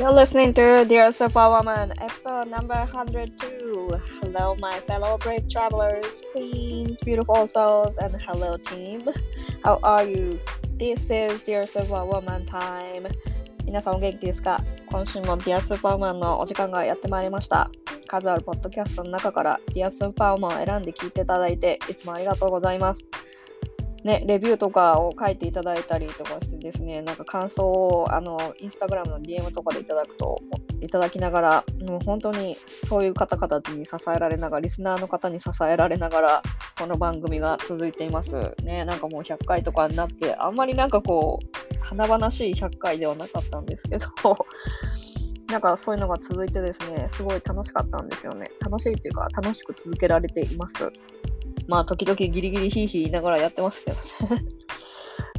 You're listening to Dear Superwoman, episode number 102. Hello, my fellow brave travelers, queens, beautiful souls, and hello, team. How are you? This is Dear Superwoman time. 皆さんお元気ですか今週も Dear Superwoman のお時間がやってまいりました。数あるポッドキャストの中から Dear Superwoman を選んで聞いていただいて、いつもありがとうございます。ね、レビューとかを書いていただいたりとかしてですね、なんか感想をあのインスタグラムの DM とかでいただくと、いただきながら、もう本当にそういう方々に支えられながら、リスナーの方に支えられながら、この番組が続いています。ね、なんかもう100回とかになって、あんまりなんかこう、華々しい100回ではなかったんですけど、なんかそういうのが続いてですね、すごい楽しかったんですよね。楽しいっていうか、楽しく続けられています。まあ、時々ギリギリヒーヒー言いながらやってますけどね。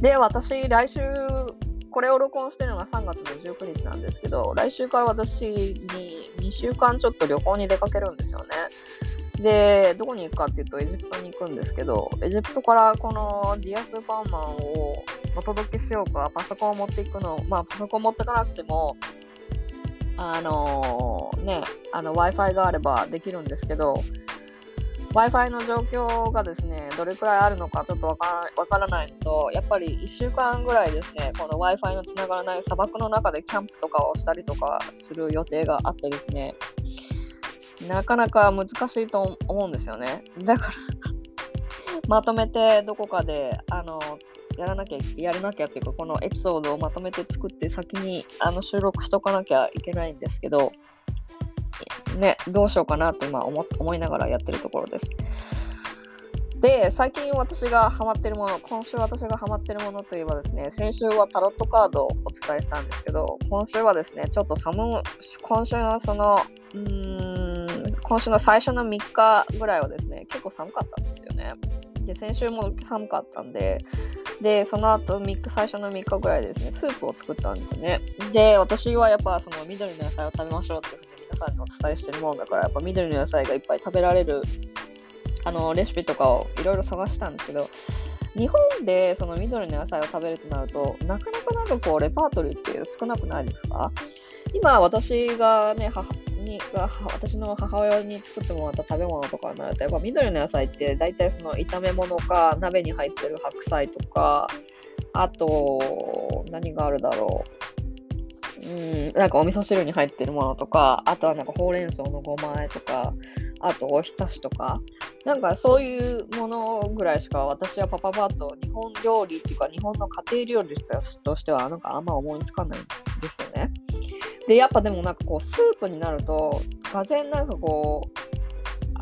で、私、来週、これを録音してるのが3月の19日なんですけど、来週から私に2週間ちょっと旅行に出かけるんですよね。で、どこに行くかっていうと、エジプトに行くんですけど、エジプトからこのディアスーパーマンをお届けしようか、パソコンを持っていくの、まあ、パソコン持ってかなくても、あのね、あの Wi-Fi があればできるんですけど、Wi-Fi の状況がですね、どれくらいあるのかちょっとわからからないのと、やっぱり1週間ぐらいですね、この Wi-Fi のつながらない砂漠の中でキャンプとかをしたりとかする予定があってですね、なかなか難しいと思うんですよね。だからまとめてどこかで、あの、やらなきゃ、やらなきゃっていうか、このエピソードをまとめて作って先にあの収録しとかなきゃいけないんですけど、ね、どうしようかなって今思思いながらやってるところです。で、最近私がハマってるもの、今週私がハマってるものといえばですね、先週はタロットカードをお伝えしたんですけど、今週はですね、ちょっと寒い、今週のその、うーん、今週の最初の3日ぐらいはですね、結構寒かったんですよね。で、先週も寒かったんで、で、その後3日、最初の3日ぐらいですね、スープを作ったんですよね。で、私はやっぱその緑の野菜を食べましょうってさんにお伝えしてるものだから、やっぱ緑の野菜がいっぱい食べられるあのレシピとかをいろいろ探したんですけど、日本でその緑の野菜を食べるとなると、なかなかなんかこう、レパートリーって少なくないですか？今、私がね、母にが私の母親に作ってもらった食べ物とかになると、やっぱ緑の野菜って大体その炒め物か、鍋に入ってる白菜とか、あと、何があるだろう？うん、なんかお味噌汁に入ってるものとか、あとはなんかほうれん草のごま和えとか、あとおひたしとか、なんかそういうものぐらいしか私はパパパッと日本料理っていうか日本の家庭料理としてはなんかあんま思いつかないんですよね。で、やっぱでもなんかこうスープになると、がぜんなんかこう、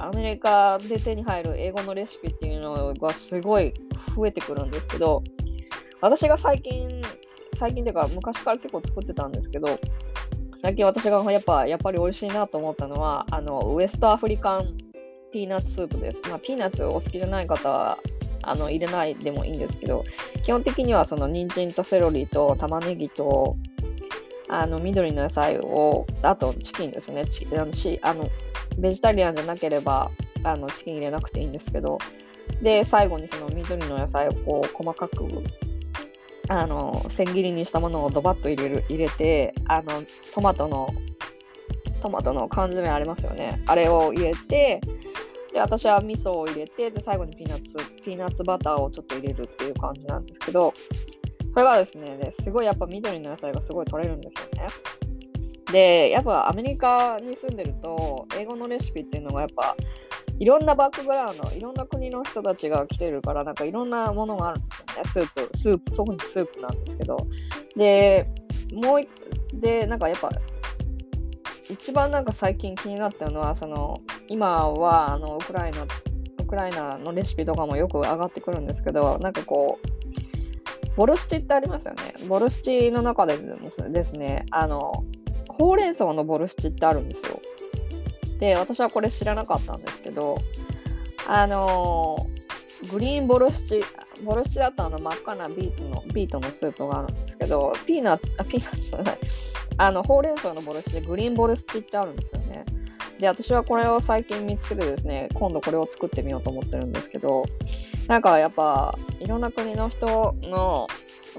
アメリカで手に入る英語のレシピっていうのがすごい増えてくるんですけど、私が最近、最近というか昔から結構作ってたんですけど、最近私がやっぱやっぱり美味しいなと思ったのは、あの West African Peanut Soup です。まあ、ピーナッツお好きじゃない方はあの入れないでもいいんですけど、基本的にはその人参とセロリと玉ねぎとあの緑の野菜を、あとチキンですね。チあのしあのベジタリアンじゃなければあのチキン入れなくていいんですけど、で、最後にその緑の野菜をこう細かくあの千切りにしたものをドバッと入れる入れてあのトマトのトマトの缶詰ありますよね。あれを入れてで私は味噌を入れてで最後にピーナッツピーナッツバターをちょっと入れるっていう感じなんですけどこれはですねですごいやっぱ緑の野菜がすごい取れるんですよね。でやっぱアメリカに住んでると英語のレシピっていうのがやっぱいろんなバックグラウンド、いろんな国の人たちが来てるから、なんかいろんなものがあるんですよね。スープ、スープ、特にスープなんですけど。で、もう一、で、なんかやっぱ、一番なんか最近気になったのは、その、今は、あの、ウクライナ、ウクライナのレシピとかもよく上がってくるんですけど、なんかこう、ボルシチってありますよね。ボルシチの中でですね、あの、ほうれん草のボルシチってあるんですよ。で、私はこれ知らなかったんですけど、あのー、グリーンボルシチ、ボルシチだとあの真っ赤なビーツの、ビートのスープがあるんですけど、ピーナッツ、あ、ピーナッツじゃない、あの、ほうれん草のボルシチでグリーンボルシチってあるんですよね。で、私はこれを最近見つけてですね、今度これを作ってみようと思ってるんですけど、なんかやっぱ、いろんな国の人の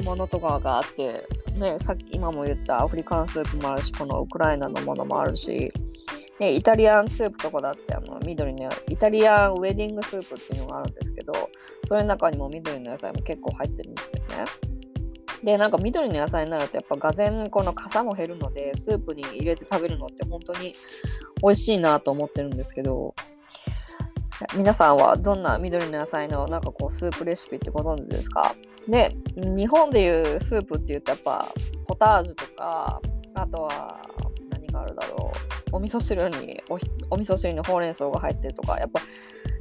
ものとかがあって、ね、さっき今も言ったアフリカンスープもあるし、このウクライナのものもあるし、ね、イタリアンスープとかだってあの緑のイタリアンウェディングスープっていうのがあるんですけど、それの中にも緑の野菜も結構入ってるんですよね。で、なんか緑の野菜になるとやっぱがぜんこの傘も減るので、スープに入れて食べるのって本当に美味しいなと思ってるんですけど、皆さんはどんな緑の野菜のなんかこうスープレシピってご存知ですか？で、日本でいうスープっていうとやっぱポタージュとか、あとはがあるだろう、お味噌汁におお味噌汁にほうれん草が入ってるとか、やっぱ、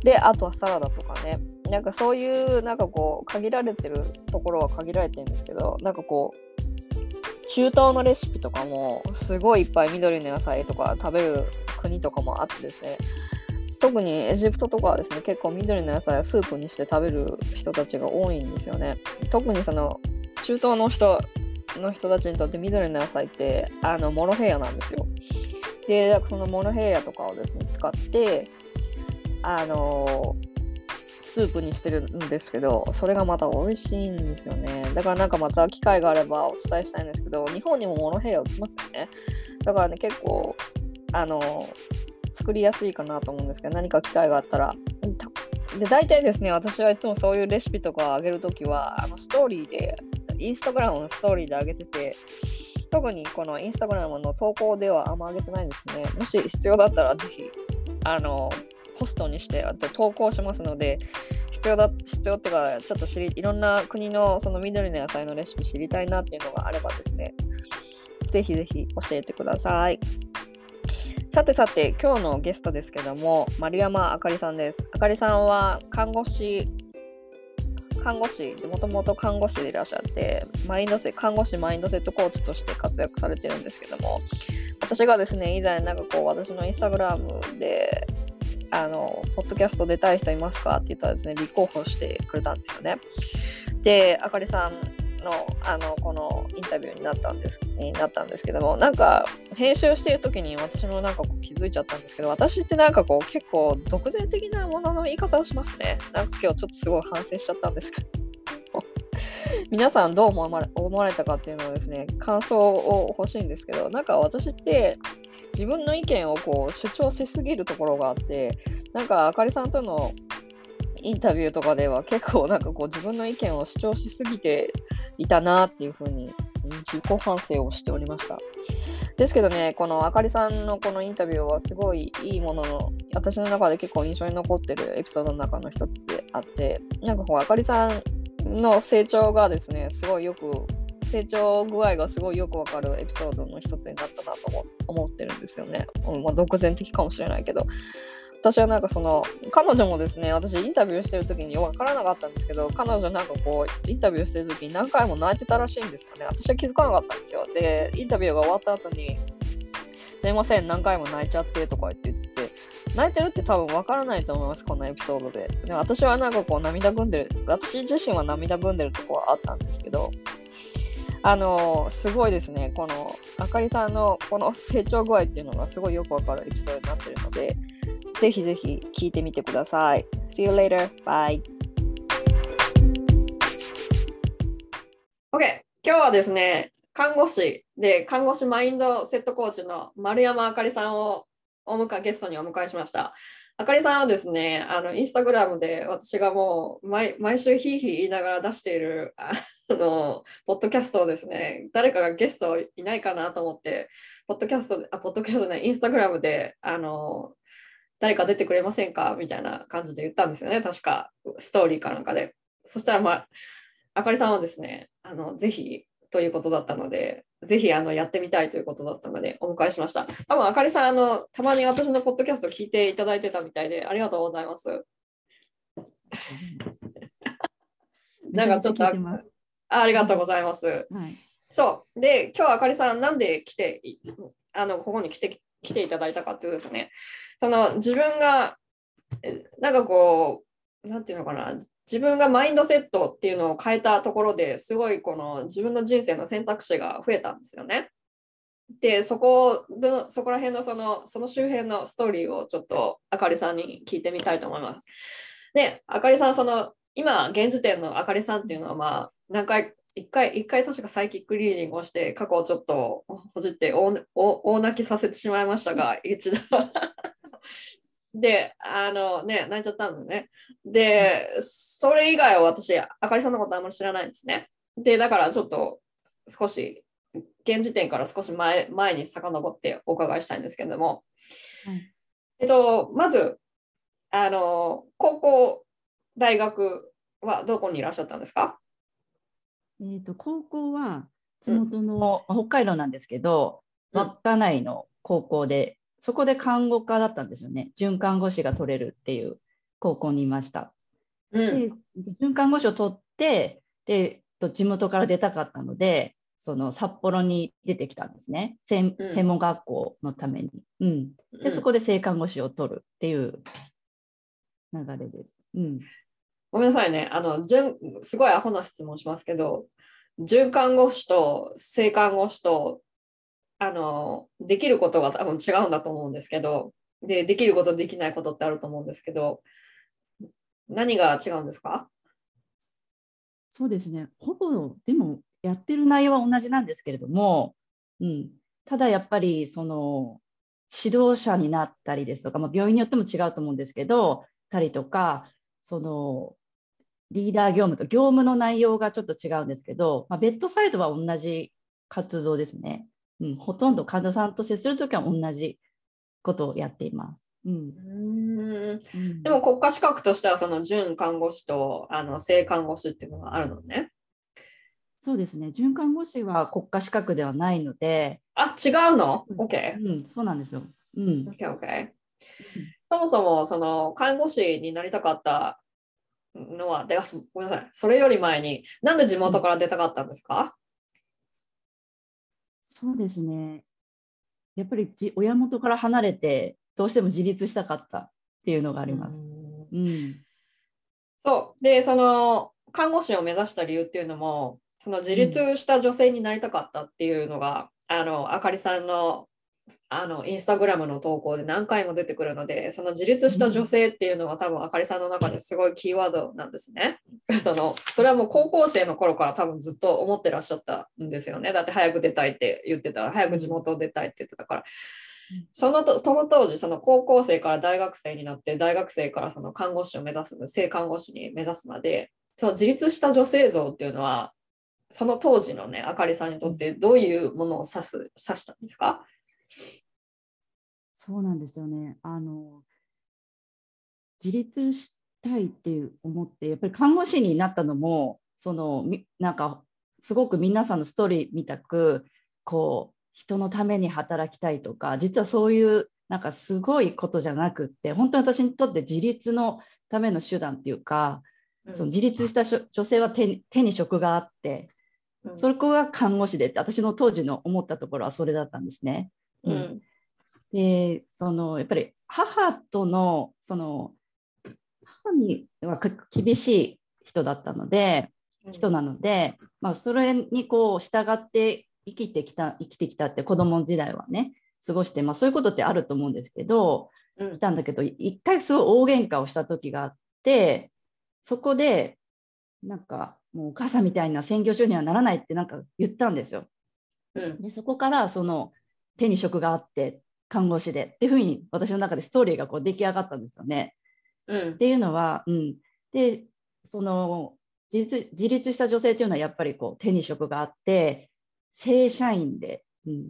で、あとはサラダとかね、なんかそういうなんかこう限られてるところは限られてるんですけど、なんかこう、中東のレシピとかもすごいいっぱい緑の野菜とか食べる国とかもあってですね、特にエジプトとかはですね、結構緑の野菜をスープにして食べる人たちが多いんですよね。特にその中東の人の人たちにとって緑の野菜ってあのモロヘイヤなんですよ。で、そのモロヘイヤとかをですね、使って、あのスープにしてるんですけど、それがまた美味しいんですよね。だからなんかまた機会があればお伝えしたいんですけど、日本にもモロヘイヤ売ってますよね。だからね、結構、あの作りやすいかなと思うんですけど、何か機会があったら。で、大体ですね、私はいつもそういうレシピとか上げるときは、あのストーリーで、インスタグラムのストーリーで上げてて、特にこのインスタグラムの投稿ではあんま上げてないんですね。もし必要だったら、ぜひ、あの、ポストにしてあと投稿しますので、必要だ、必要ってか、ちょっと知り、いろんな国のその緑の野菜のレシピ知りたいなっていうのがあればですね、ぜひぜひ教えてください。さてさて、今日のゲストですけども、丸山あかりさんです。あかりさんは看護師、看護師で、もともと看護師でいらっしゃって、マインドセ看護師マインドセットコーチとして活躍されてるんですけども、私がですね、以前なんかこう、私のインスタグラムで、あの、ポッドキャスト出たい人いますかって言ったらですね、立候補してくれたんですよね。で、あかりさんのあのこのインタビューになったんですになったんですけどもなんか編集してる時に私もなんかこう気づいちゃったんですけど私ってなんかこう結構独善的なものの言い方をしますね。なんか今日ちょっとすごい反省しちゃったんですけど。皆さんどう思われ思われたかっていうのをですね感想を欲しいんですけどなんか私って自分の意見をこう主張しすぎるところがあってなんかあかりさんとのインタビューとかでは結構なんかこう自分の意見を主張しすぎていたなっていうふうに自己反省をしておりました。ですけどね、このあかりさんのこのインタビューはすごいいいものの、私の中で結構印象に残ってるエピソードの中の一つであって、なんかこう、あかりさんの成長がですね、すごいよく、成長具合がすごいよくわかるエピソードの一つになったなと思ってるんですよね。まあ、独善的かもしれないけど。私はなんかその彼女もですね私インタビューしてる時に分からなかったんですけど彼女なんかこうインタビューしてる時に何回も泣いてたらしいんですよね。私は気づかなかったんですよ。でインタビューが終わった後にすいません何回も泣いちゃってとか言って言って泣いてるって多分分からないと思いますこのエピソードで。で私はなんかこう涙ぐんでる私自身は涙ぐんでるとこはあったんですけどあのすごいですね、このあかりさんのこの成長具合っていうのがすごいよくわかるエピソードになってるので、ぜひぜひ聞いてみてください。See you later. Bye. OK。今日はですね、看護師で看護師マインドセットコーチの丸山あかりさんをお迎えゲストにお迎えしました。あかりさんはですね、あのインスタグラムで私がもう毎週ヒーヒー言いながら出しているあのポッドキャストをですね、誰かがゲストいないかなと思って、ポッドキャスト、あ、ポッドキャストね、インスタグラムであの誰か出てくれませんか？みたいな感じで言ったんですよね、確か、ストーリーかなんかで。そしたら、まあ、あかりさんはですね、あのぜひということだったので、ぜひあのやってみたいということだったので、お迎えしました。多分あかりさんあの、たまに私のポッドキャスト聞いていただいてたみたいで、ありがとうございます。なんかちょっとあありがとうございます。はい、そう。で、今日あかりさん、なんで来て、あのここに来て来ていただいたかっていうですね、その自分が、なんかこう、なんていうのかな、自分がマインドセットっていうのを変えたところですごいこの自分の人生の選択肢が増えたんですよね。で、そこ、そこら辺のその、その周辺のストーリーをちょっとあかりさんに聞いてみたいと思います。で、あかりさん、その、今、現時点のあかりさんっていうのは、まあ、何回、一回、一回確かサイキックリーディングをして過去をちょっとほじって大大大泣きさせてしまいましたが、一度。で、あのね、泣いちゃったんだね。で、それ以外は私、あかりさんのことあんまり知らないんですね。で、だからちょっと少し、現時点から少し前前に遡ってお伺いしたいんですけれども、はい、えっと、まず、あの、高校、大学はどこにいらっしゃったんですか？えーと、高校は地元の、うん、北海道なんですけど、稚内の高校でそこで看護科だったんですよね。准看護師が取れるっていう高校にいました。うん、で准看護師を取ってで地元から出たかったのでその札幌に出てきたんですね。専門学校のために、うん、でそこで性看護師を取るっていう流れです。うん、ごめんなさいね。あの準すごいアホな質問しますけど准看護師と性看護師とあのできることが多分違うんだと思うんですけどでできることできないことってあると思うんですけど何が違うんですか？そうですね。ほぼでもやってる内容は同じなんですけれども、うん、ただやっぱりその指導者になったりですとか、まあ、病院によっても違うと思うんですけどたりとかそのリーダー業務と業務の内容がちょっと違うんですけど、まあ、ベッドサイドは同じ活動ですね。うん、ほとんど患者さんと接するときは同じことをやっています。うん、うんでも国家資格としてはその準看護師とあの正看護師っていうのがあるのね。そうですね。準看護師は国家資格ではないので。あ、違うの ?OK、うん。そうなんですよ。うん。OK、OK。そもそもその看護師になりたかったのは、でごめんなさい。それより前に、なんで地元から出たかったんですか、そうですね。やっぱりじ親元から離れて、どうしても自立したかったっていうのがあります。うん、そうでその看護師を目指した理由っていうのもその自立した女性になりたかったっていうのが、うん、あのあかりさんのあのインスタグラムの投稿で何回も出てくるのでその自立した女性っていうのは多分あかりさんの中ですごいキーワードなんですね。そのそれはもう高校生の頃から多分ずっと思ってらっしゃったんですよね。だって早く出たいって言ってた早く地元を出たいって言ってたから。そのその当時その高校生から大学生になって大学生からその看護師を目指す性看護師に目指すまでその自立した女性像っていうのはその当時のねあかりさんにとってどういうものを指す指したんですか？そうなんですよね。あの自立したいっていう思ってやっぱり看護師になったのもそのなんかすごく皆さんのストーリーみたくこう人のために働きたいとか実はそういうなんかすごいことじゃなくって本当に私にとって自立のための手段っていうか、うん、その自立した女性は手手に職があって、うん、そこが看護師でって私の当時の思ったところはそれだったんですね。うん、でそのやっぱり母とのその母には厳しい人だったので、人なので、まあ、それにこう従って生きてきた生きてきたって子供時代はね過ごして、まあ、そういうことってあると思うんですけど、うん、来たんだけど一回すごい大喧嘩をした時があってそこでなんかもうお母さんみたいな専業主婦にはならないってなんか言ったんですよ。うん、でそこからその手に職があって看護師でっていうふうに私の中でストーリーがこう出来上がったんですよね。うん、っていうのは、うん、でその自立自立した女性っていうのはやっぱりこう手に職があって正社員で,、うん、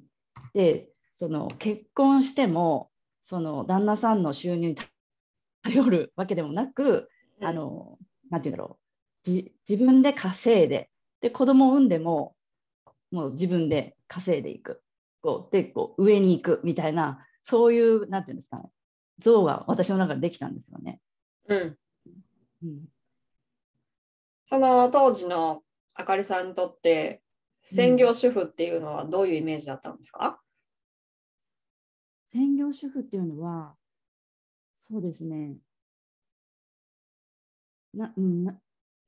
でその結婚してもその旦那さんの収入に頼るわけでもなく、うん、あのて言うんだろう。自分で稼いでで子供を産んでももう自分で稼いでいくこうでこう上に行くみたいなそういうなんていうんですかね像が私の中でできたんですよね。うん、うん、その当時のあかりさんにとって専業主婦っていうのはどういうイメージだったんですか、うん、専業主婦っていうのはそうですね。な、うん、な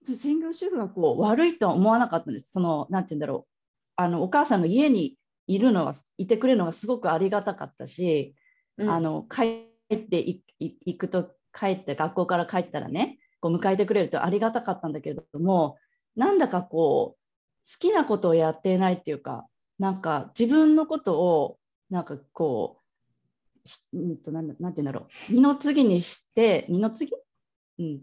専業主婦がこう悪いとは思わなかったんです。そのなんて言うんだろう。あのお母さんが家にいるのはいてくれるのがすごくありがたかったし、うん、あの帰っていくと帰って学校から帰ったらねこう迎えてくれるとありがたかったんだけれどもなんだかこうきなことをやっていないっていうかなんか自分のことをなんかこうしうんとなんなんて言うんだろう。二の次にして二の次、うん、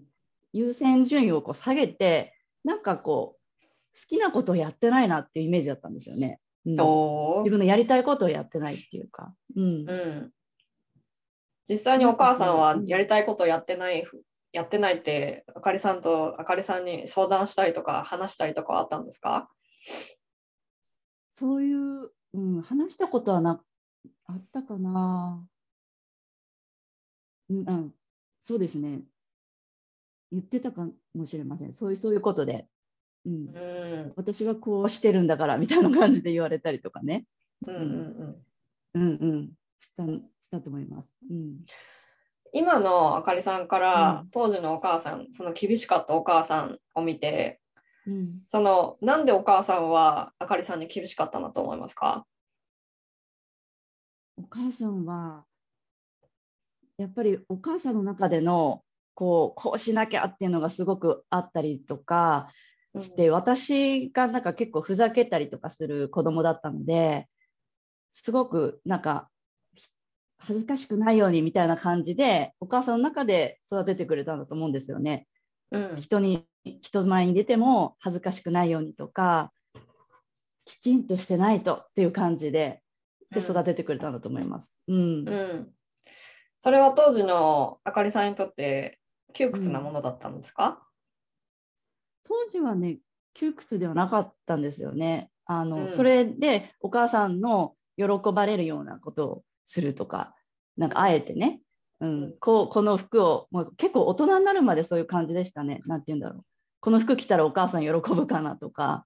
優先順位をこう下げてなんかこう好きなことをやってないなっていうイメージだったんですよね。うんど自分のやりたいことをやってないっていうか。うんう、うん。実際にお母さんはやりたいことをやってない、やってないって、あかりさんとあかりさんに相談したりとか話したりとかはあったんですか？そういう、うん、話したことはなあったかな。うん、うん、そうですね。言ってたかもしれません。そういうそういうことで、うんう、ん。私がこうしてるんだからみたいな感じで言われたりとかね。うんうんうん。うんうん。したしたと思います。うん。今のあかりさんから、うん当時のお母さん、その厳しかったお母さんを見て、うん、そのなんでお母さんはあかりさんに厳しかったなと思いますか？お母さんはやっぱりお母さんの中でのこうこうしなきゃっていうのがすごくあったりとかして、私がなんか結構ふざけたりとかする子供だったのですごくなんかひ恥ずかしくないようにみたいな感じでお母さんの中で育ててくれたんだと思うんですよね。うん。人に人前に出ても恥ずかしくないようにとかきちんとしてないとっていう感じでで育ててくれたんだと思います。うん。うん、それは当時のあかりさんにとって窮屈なものだったんですか、当時はね窮屈ではなかったんですよね。あの、うん。それでお母さんの喜ばれるようなことをするとかなんかあえてね、うん。うんこうこの服をもう結構大人になるまでそういう感じでしたね。なんて言うんだろう。この服着たらお母さん喜ぶかなとか、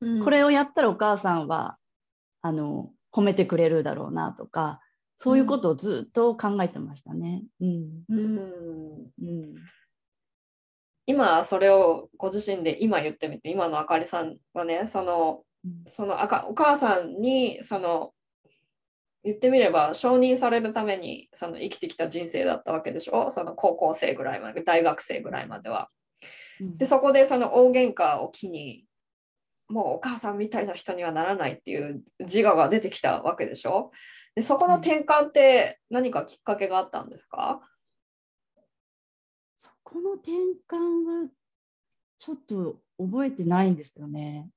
うん。これをやったらお母さんはあの褒めてくれるだろうなとかそういうことをずっと考えてましたね。うん。うん。うん今それをご自身で今言ってみて今のあかりさんはねそのうん。そのあかお母さんにその言ってみれば承認されるためにその生きてきた人生だったわけでしょ？その高校生ぐらいまで大学生ぐらいまでは。うん。でそこでその大喧嘩を機にもうお母さんみたいな人にはならないっていう自我が出てきたわけでしょ？でそこの転換って何かきっかけがあったんですか、そこの転換はちょっと覚えてないんですよね。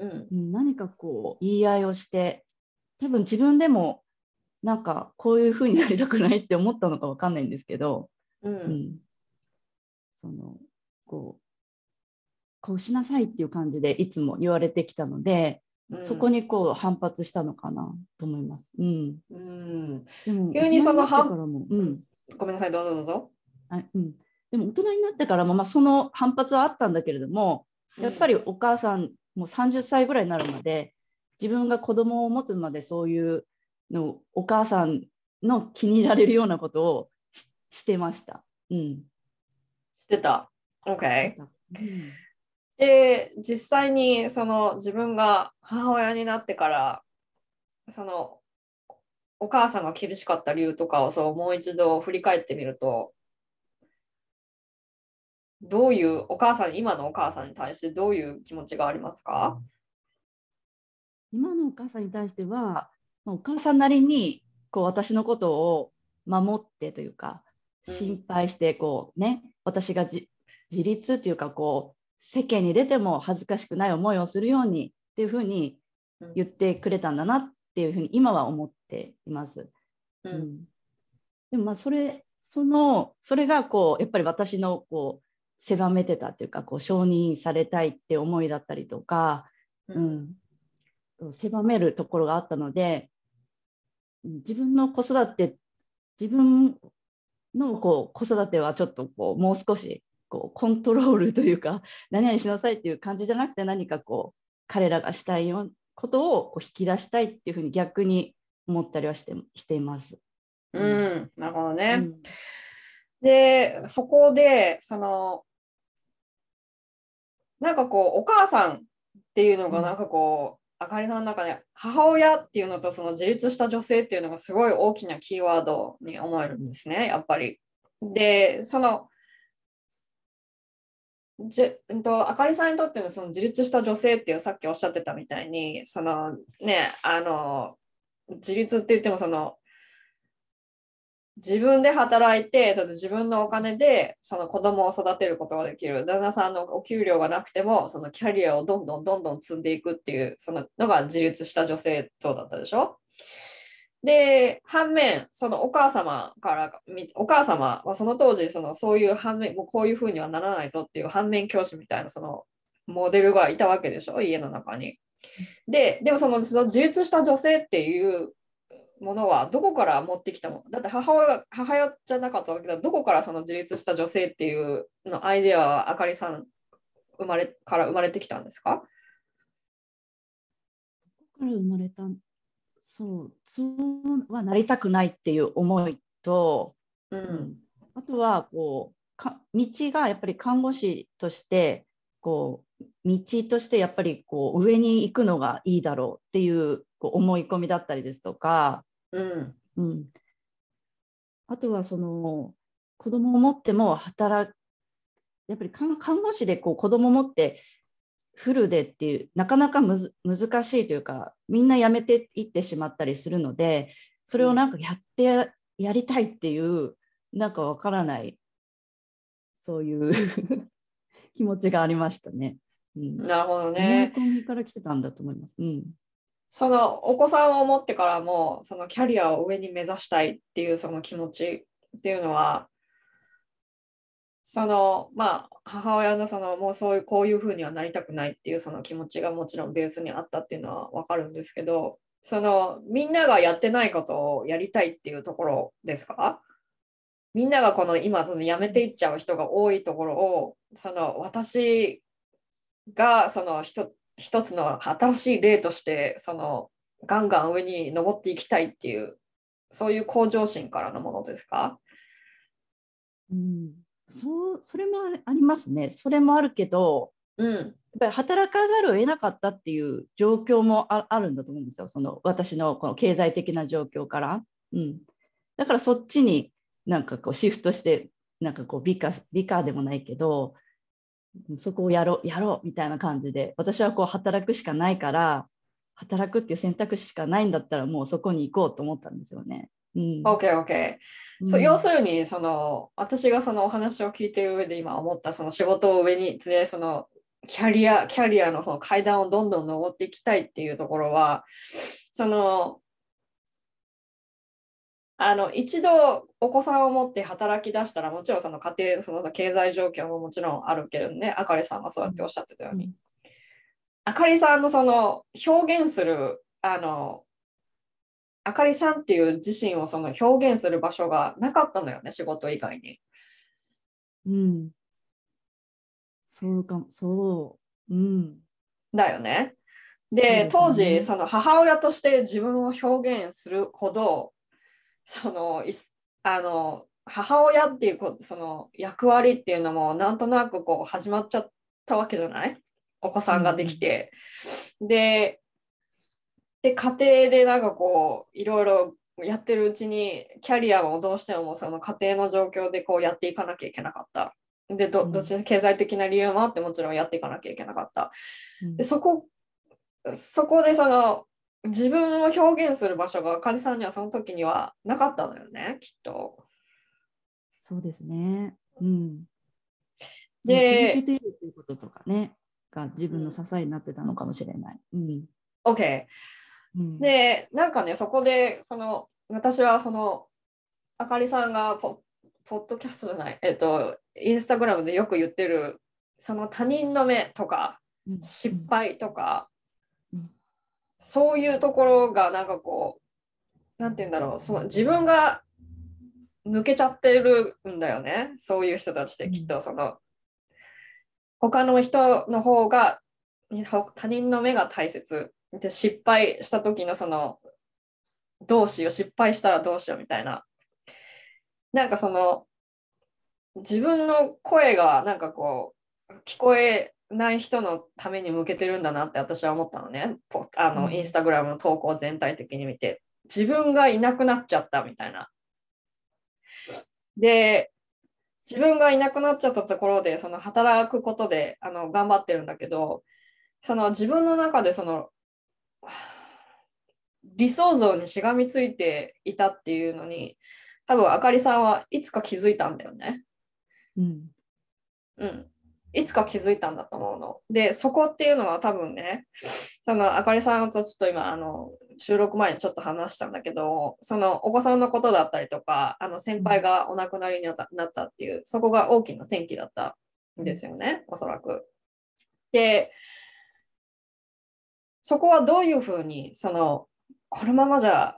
うん。うん何かこう言い合いをして多分自分でもなんかこういう風になりたくないって思ったのかわかんないんですけど、うん。うん、そのこうこうしなさいっていう感じでいつも言われてきたので、うん。そこにこう反発したのかなと思います。うん、うん、でも急にその大人になってからも、うん。ごめんなさいどうぞどうぞ。あうん、でも大人になってからも、まあ、その反発はあったんだけれどもやっぱりお母さんもう30歳ぐらいになるまで自分が子供を持つまでそういうのお母さんの気に入られるようなことをししてました。うんしてた。OK。うんで実際にその自分が母親になってからそのお母さんが厳しかった理由とかをそうもう一度振り返ってみるとどういうお母さん今のお母さんに対してどういう気持ちがありますか、今のお母さんに対しては、まあお母さんなりにこう私のことを守ってというかうん。心配してこう、ね、私がじ自立っていうかこう世間に出ても恥ずかしくない思いをするようにっていうふうにうん。言ってくれたんだなっていうふうに今は思っています。ううんん。でもまあそれそのそれがこうやっぱり私のこう狭めてたっていうかこう承認されたいって思いだったりとか、うんうん、狭めるところがあったのでうん自分の子育て自分のこう子育てはちょっとこうもう少しこうコントロールというか何々しなさいっていう感じじゃなくて何かこう彼らがしたいようなことをこう引き出したいっていうふうに逆に思ったりはしてしています。うん、なるほどね。うんでそこでそのなんかこうお母さんっていうのがうんなんかこう、あかりさんの中で母親っていうのとその自立した女性っていうのがすごい大きなキーワードに思えるんですねやっぱり。でそのじうんと、あかりさんにとってのその自立した女性っていうさっきおっしゃってたみたいにそのねあの自立って言ってもその自分で働いてだって自分のお金でその子供を育てることができる。旦那さんのお給料がなくてもそのキャリアをどんどんどんどん積んでいくっていうそののが自立した女性像だったでしょ？で、反面、そのお母様から、お母様はその当時、そのそういう反面、もうこういうふうにはならないぞっていう反面教師みたいなそのモデルがいたわけでしょ、家の中に。で、でもその自立した女性っていうものはどこから持ってきたもの？だって母親が母親じゃなかったわけだ。どこからその自立した女性っていうのアイデアはあかりさん生まれから生まれてきたんですか？から生まれたそうそうはなりたくないっていう思いと、ううんん、あとはこうか道がやっぱり看護師としてこう道としてやっぱりこう上に行くのがいいだろうっていうこう思い込みだったりですとか、うんうん、あとはその子供を持っても働やっぱり看看護師でこう子供を持ってフルでっていうなかなかむず難しいというかみんな辞めていってしまったりするのでそれをなんかやってややりたいっていうなんかわからないそういう 気持ちがありましたね。うん、なるほど思いね。込みから来てたんだと思います。うんそのお子さんを持ってからもそのキャリアを上に目指したいっていうその気持ちっていうのはそのまあ母親のそのもうそういうこういうふうにはなりたくないっていうその気持ちがもちろんベースにあったっていうのはわかるんですけどそのみんながやってないことをやりたいっていうところですか？みんながこの今その辞めていっちゃう人が多いところをその私がその一一つの新しい例としてそのガンガン上に登っていきたいっていうそういう向上心からのものですか？うん、そうそれもありますね。それもあるけどうん。やっぱり働かざるを得なかったっていう状況もああるんだと思うんですよ、その私のこの経済的な状況から。うん、だからそっちになんかこうシフトして、なんかこう美化美化でもないけど、そこをやろう、やろうみたいな感じで、私はこう働くしかないから、働くっていう選択肢しかないんだったら、もうそこに行こうと思ったんですよね。うん、OK OK、うん。要するにその私がそのお話を聞いてる上で今思ったその仕事を上にでそのキャリアキャリアのその階段をどんどん登っていきたいっていうところはそのあの一度お子さんを持って働き出したらもちろんその家庭その経済状況ももちろんあるけどね。あかりさんがそうやっておっしゃってたように、うん。あかりさんのその表現するあのあかりさんっていう自身をその表現する場所がなかったのよね仕事以外に。うん、そうかも、そう。うん。だよね。で当時その母親として自分を表現するほどそのいすあの母親っていうこその役割っていうのもなんとなくこう始まっちゃったわけじゃない？お子さんができて。でで家庭でなんかこういろいろやってるうちにキャリアもどうしてもその家庭の状況でこうやっていかなきゃいけなかった。でどうんどっち経済的な理由もあってもちろんやっていかなきゃいけなかった。うんでそこそこでその自分を表現する場所があかりさんにはその時にはなかったのよねきっと。そうですね。うん。で続けているということとかね、が自分の支えになってたのかもしれない。うん。OK。うん、でなんかねそこでその私はそのあかりさんがポポッドキャストじゃないえっとインスタグラムでよく言ってるその他人の目とかうん失敗とか、うんそういうところがなんかこうなんて言うんだろうその自分が抜けちゃってるんだよね。そういう人たちってきっとその、他の人の方がほ他人の目が大切。で失敗した時のそのどうしよう失敗したらどうしようみたいな。なんかその自分の声がなんかこう聞こえない人のために向けてるんだなって私は思ったのねポあの、うんインスタグラムの投稿全体的に見て自分がいなくなっちゃったみたいなで自分がいなくなっちゃったところでその働くことであの頑張ってるんだけどその自分の中でその理想像にしがみついていたっていうのに多分あかりさんはいつか気づいたんだよね。うん。うん。いつか気づいたんだと思うの。で、そこっていうのは多分ね、そのあかりさんとちょっと今、あの、収録前にちょっと話したんだけど、そのお子さんのことだったりとか、あの先輩がお亡くなりになったったっていう、そこが大きな転機だったんですよね、おそらく。で、そこはどういうふうに、その、このままじゃ、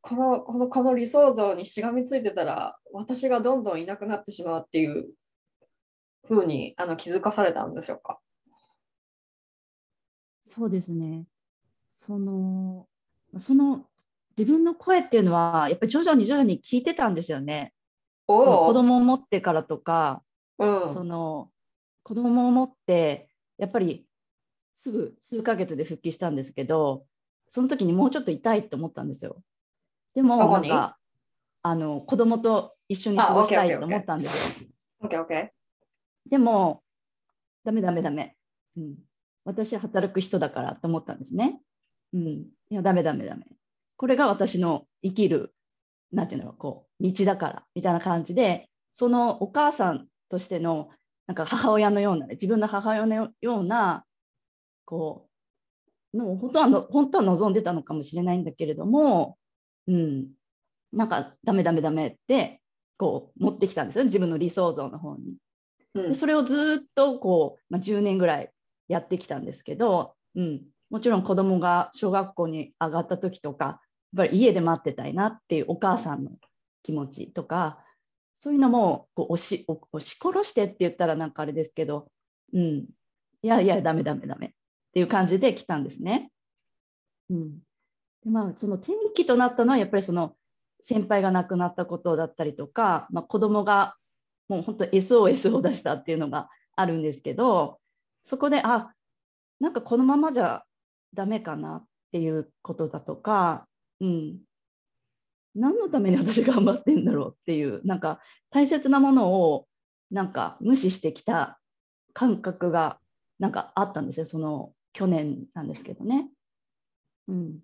このこのこの理想像にしがみついてたら、私がどんどんいなくなってしまうっていうふうにあの気づかされたんでしょうか？そうですね。その、その自分の声っていうのは、やっぱり徐々に徐々に聞いてたんですよね。そ子供を持ってからとか、うん、その子供を持って、やっぱりすぐ数ヶ月で復帰したんですけど、その時にもうちょっと痛いって思ったんですよ。でも、なんか、あの子供と一緒に過ごしたいと思ったんですよ。でも、ダメダメダメ。うん、私は働く人だからと思ったんですね。うん、いや、ダメダメダメ。これが私の生きる、なんていうの、こう、道だから、みたいな感じで、そのお母さんとしての、なんか母親のようなね、自分の母親のような、こう、の本当はの本当は望んでたのかもしれないんだけれども、うん、なんかダメダメダメって、こう、持ってきたんですよ、自分の理想像の方に。でそれをずっとこう、まあ、10年ぐらいやってきたんですけど、うん、もちろん子供が小学校に上がった時とかやっぱり家で待ってたいなっていうお母さんの気持ちとかそういうのもこう押し押し殺してって言ったらなんかあれですけど、うん、いやいやダメダメダメっていう感じで来たんですね。うん。でまあ、その転機となったのはやっぱりその先輩が亡くなったことだったりとか、まあ、子供がもう本当 SOS を出したっていうのがあるんですけどそこであなんかこのままじゃダメかなっていうことだとか、うん、何のために私頑張ってんだろうっていうなんか大切なものをなんか無視してきた感覚がなんかあったんですよ。その去年なんですけどね。うん、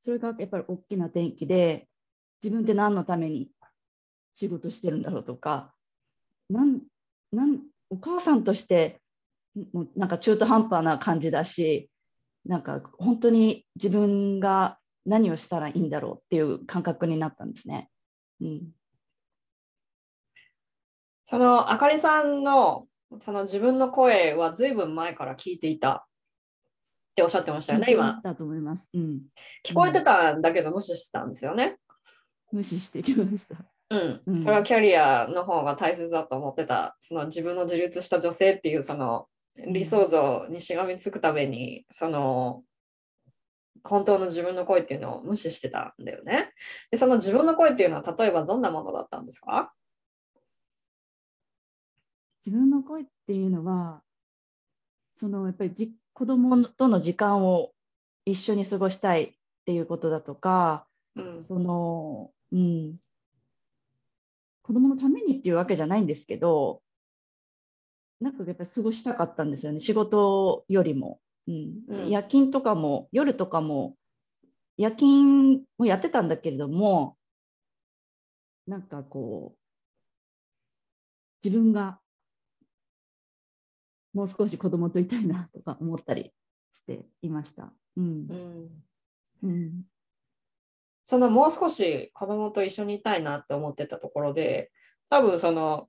それがやっぱり大きな転機で自分って何のために仕事してるんだろうとかなんなんお母さんとしてなんか中途半端な感じだしなんか本当に自分が何をしたらいいんだろうっていう感覚になったんですね。うん、そのあかりさんのその自分の声はずいぶん前から聞いていたっておっしゃってましたよね、今。だと思います、うん。聞こえてたんだけど無視してたんですよね。無視してきました。うん、うん。それはキャリアの方が大切だと思ってた、その自分の自立した女性っていうその理想像にしがみつくために、その本当の自分の声っていうのを無視してたんだよね。で、その自分の声っていうのは例えばどんなものだったんですか？自分の声っていうのはそのやっぱりじ子供との時間を一緒に過ごしたいっていうことだとかうん。その、うん、子供のためにっていうわけじゃないんですけどなんかやっぱり過ごしたかったんですよね。仕事よりも、うん。うん。夜勤とかも夜とかも夜勤もやってたんだけれどもなんかこう自分がもう少し子供といたいなとか思ったりしていました。うん。うん。うんそのもう少し子供と一緒にいたいなって思ってたところで、多分その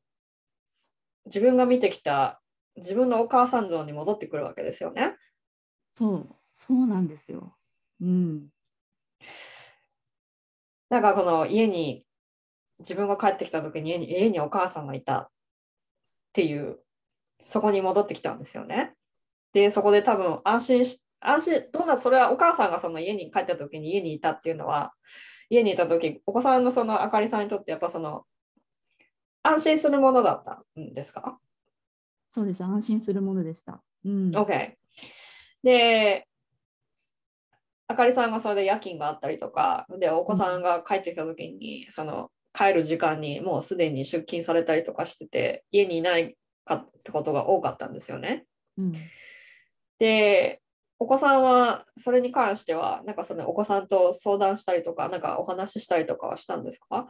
自分が見てきた自分のお母さん像に戻ってくるわけですよね。そう、そうなんですよ。うん、なんかこの家に自分が帰ってきた時に家に家にお母さんがいたっていうそこに戻ってきたんですよね。でそこで多分安心し安心どんなそれはお母さんがその家に帰った時に家にいたっていうのは家にいた時お子さんのそのあかりさんにとってやっぱその安心するものだったんですか？そうです。安心するものでした。うん、?OK。であかりさんがそれで夜勤があったりとかでお子さんが帰ってきた時にその帰る時間にもうすでに出勤されたりとかしてて、家にいないかってことが多かったんですよね。うんで、お子さんはそれに関しては、なんかそのお子さんと相談したりとか、なんかお話ししたりとかはしたんですか？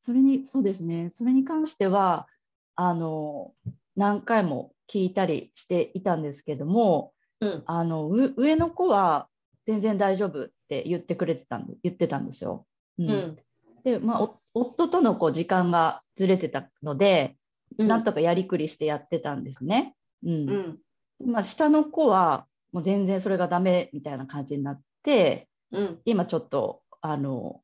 それに、そうですね、それに関しては、あの、何回も聞いたりしていたんですけども、うん。あの、う上の子は全然大丈夫って言ってくれてたんで、言ってたんですよ。うんうん。で、まあ、お夫とのこう時間がずれてたので、うんなんとかやりくりしてやってたんですね。うんうん。まあ、下の子はもう全然それがダメみたいな感じになって、うん。今ちょっとあの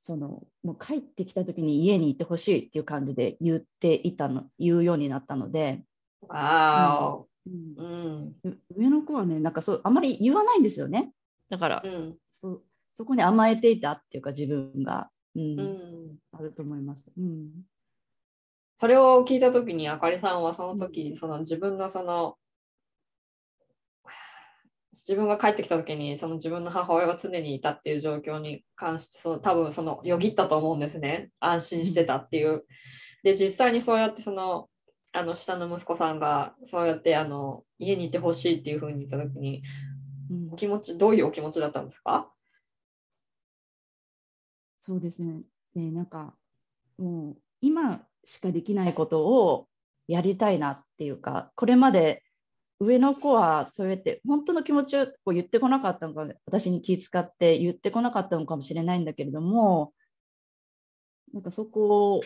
そのもう帰ってきた時に家にいてほしいっていう感じで言っていたの言うようになったので、わうん。うん。う上の子はねなんかそうあまり言わないんですよねだから、うん。そそこに甘えていたっていうか自分が、うんうん。あると思います。うんそれを聞いたときに、あかりさんはその時、その自分のその、自分が帰ってきた時に、その自分の母親が常にいたっていう状況に関して、そう多分そのよぎったと思うんですね。安心してたっていう。で、実際にそうやってその、あの下の息子さんがそうやってあの家にいてほしいっていうふうに言った時にうんお気持ちどういうお気持ちだったんですか？そうですね。ねなんかもう今しかできないことをやりたいなっていうか、これまで上の子はそうやって本当の気持ちをこう言ってこなかったのか、私に気遣って言ってこなかったのかもしれないんだけれども、なんかそこ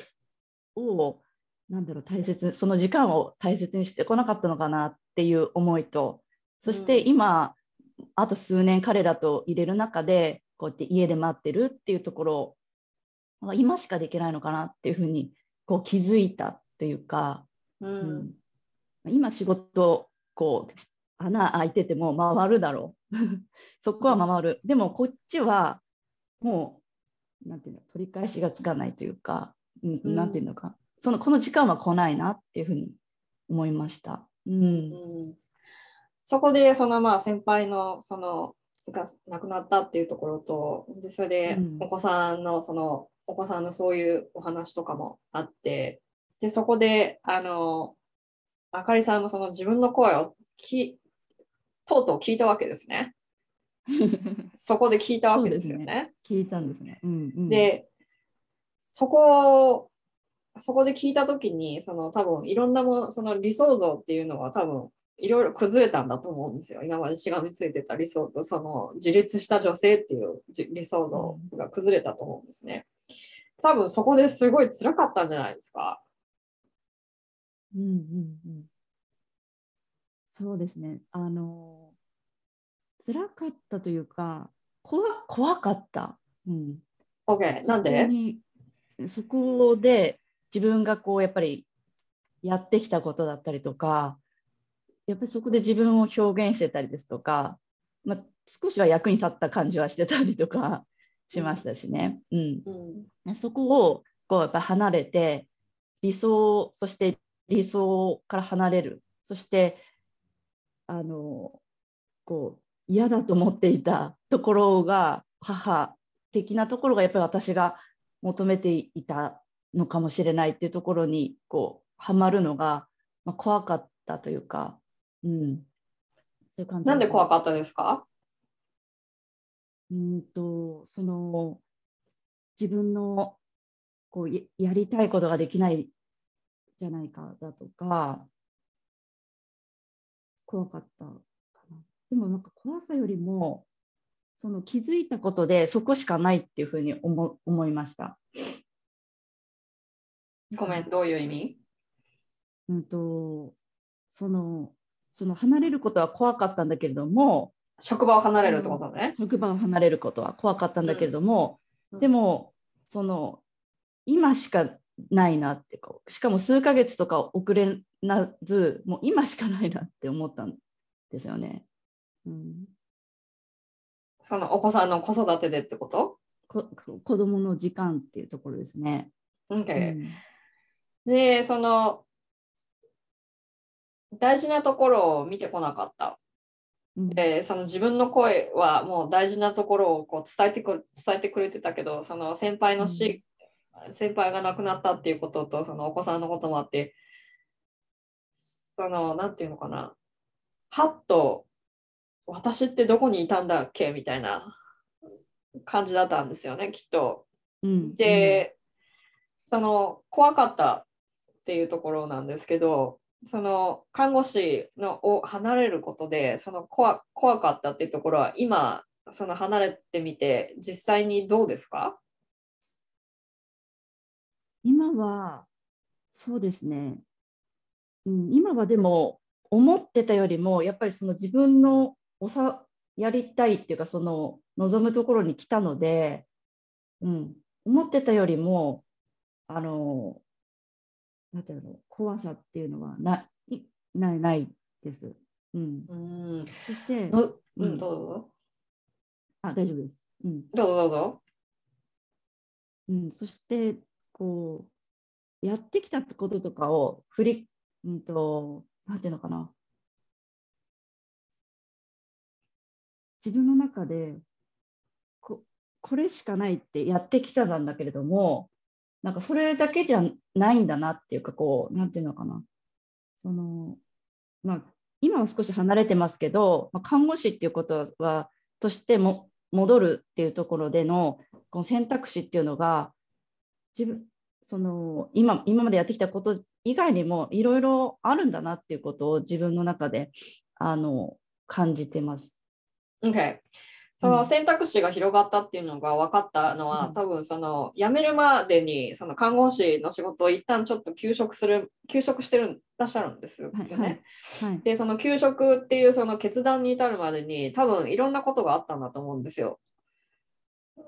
を、なんだろう、大切、その時間を大切にしてこなかったのかなっていう思いと、そしてうん今、あと数年彼らと入れる中で、こうやって家で待ってるっていうところを、今しかできないのかなっていうふうにこう気づいたっていうか、う。うんん今仕事こう穴開いてても回るだろう。そこは回る、でもこっちはもうなんていうの取り返しがつかないというか、うんうん。なんていうのか。そのこの時間は来ないなっていうふうに思いました。うん。うん。そこでそのまあ先輩のそのが亡くなったっていうところとでそれでうん。お子さんのそのお子さんのそういうお話とかもあってでそこであのあかりさんのその自分の声をきとうとう聞いたわけですね。そこで聞いたわけですよそうね。聞いたんですね。うんうん、で、そこを、そこで聞いたときに、その多分いろんなもの、その理想像っていうのは多分いろいろ崩れたんだと思うんですよ。今までしがみついてた理想像、その自立した女性っていうじ理想像が崩れたと思うんですね。多分そこですごい辛かったんじゃないですか。うんうんうん、そうですね。あの辛かったというか怖怖かった。うん、OK、なんそこでにそこで自分がこうやっぱりやってきたことだったりとかやっぱりそこで自分を表現してたりですとか、まあ、少しは役に立った感じはしてたりとかしましたしね。うんうんそこをこうやっぱ離れて理想そして理想から離れる。そしてあのこう嫌だと思っていたところが母的なところがやっぱり私が求めていたのかもしれないっていうところにこうはまるのが、まあ、怖かったというか、うん、そういう感じなんで怖かかったですか？うんとその自分のこうややりたいことができないじゃないかだとか怖かったかなでもなんか怖さよりもその気づいたことでそこしかないっていうふうに思思いました。ごめん、どういう意味？うんとそのその離れることは怖かったんだけれども職場を離れるってことね。職場を離れることは怖かったんだけれども、うんでもその今しかないなってこうしかも数ヶ月とか遅れなずもう今しかないなって思ったんですよね。うん、そのお子さんの子育てでってこと？ここ子供の時間っていうところですね。?OK。うんで、その、大事なところを見てこなかった。うんでその自分の声はもう大事なところをこう伝えてく伝えてくれてたけどその先輩の死、先輩が亡くなったっていうこととそのお子さんのこともあってそのなんていうのかな。はっと私ってどこにいたんだっけ？みたいな感じだったんですよねきっと。うん、で、その怖かったっていうところなんですけどその看護師のを離れることでその怖怖かったっていうところは今その離れてみて実際にどうですか？今は、そうですね、うん、今はでも、思ってたよりも、やっぱりその自分のおさやりたいっていうか、その望むところに来たので、うん、思ってたよりも、あの、なんていうの、怖さっていうのはないないないです。うん、うんそして、どううんん、どうぞあ、大丈夫です。うんどうぞどうぞ。うん、そしてこうやってきたこととかを振り、うんと、なんていうのかな。自分の中でここれしかないってやってきたなんだけれどもなんかそれだけじゃないんだなっていうかこうなんていうのかな。その、まあ、今は少し離れてますけど、まあ、看護師っていうことはとしても戻るっていうところでのこの選択肢っていうのが自分その今今までやってきたこと以外にもいろいろあるんだなっていうことを自分の中であの感じてます。OK。その選択肢が広がったっていうのが分かったのは、うん多分その辞めるまでにその看護師の仕事を一旦ちょっと休職する休職してるらっしゃるんですよね。はいはいはいでその休職っていうその決断に至るまでに多分いろんなことがあったんだと思うんですよ。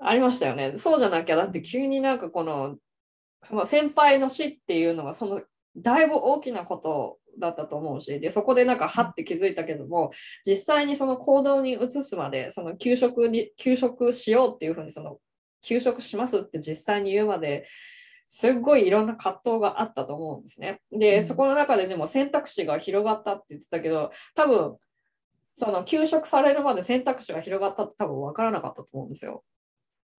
ありましたよね。そうじゃなきゃだって急になんかこのその先輩の死っていうのがそのだいぶ大きなことだったと思うしでそこでなんかはって気づいたけども実際にその行動に移すまでその休職に休職しようっていうふうにその休職しますって実際に言うまですっごいいろんな葛藤があったと思うんですね。で、うんそこの中ででも選択肢が広がったって言ってたけど多分その休職されるまで選択肢が広がったって多分分からなかったと思うんですよ。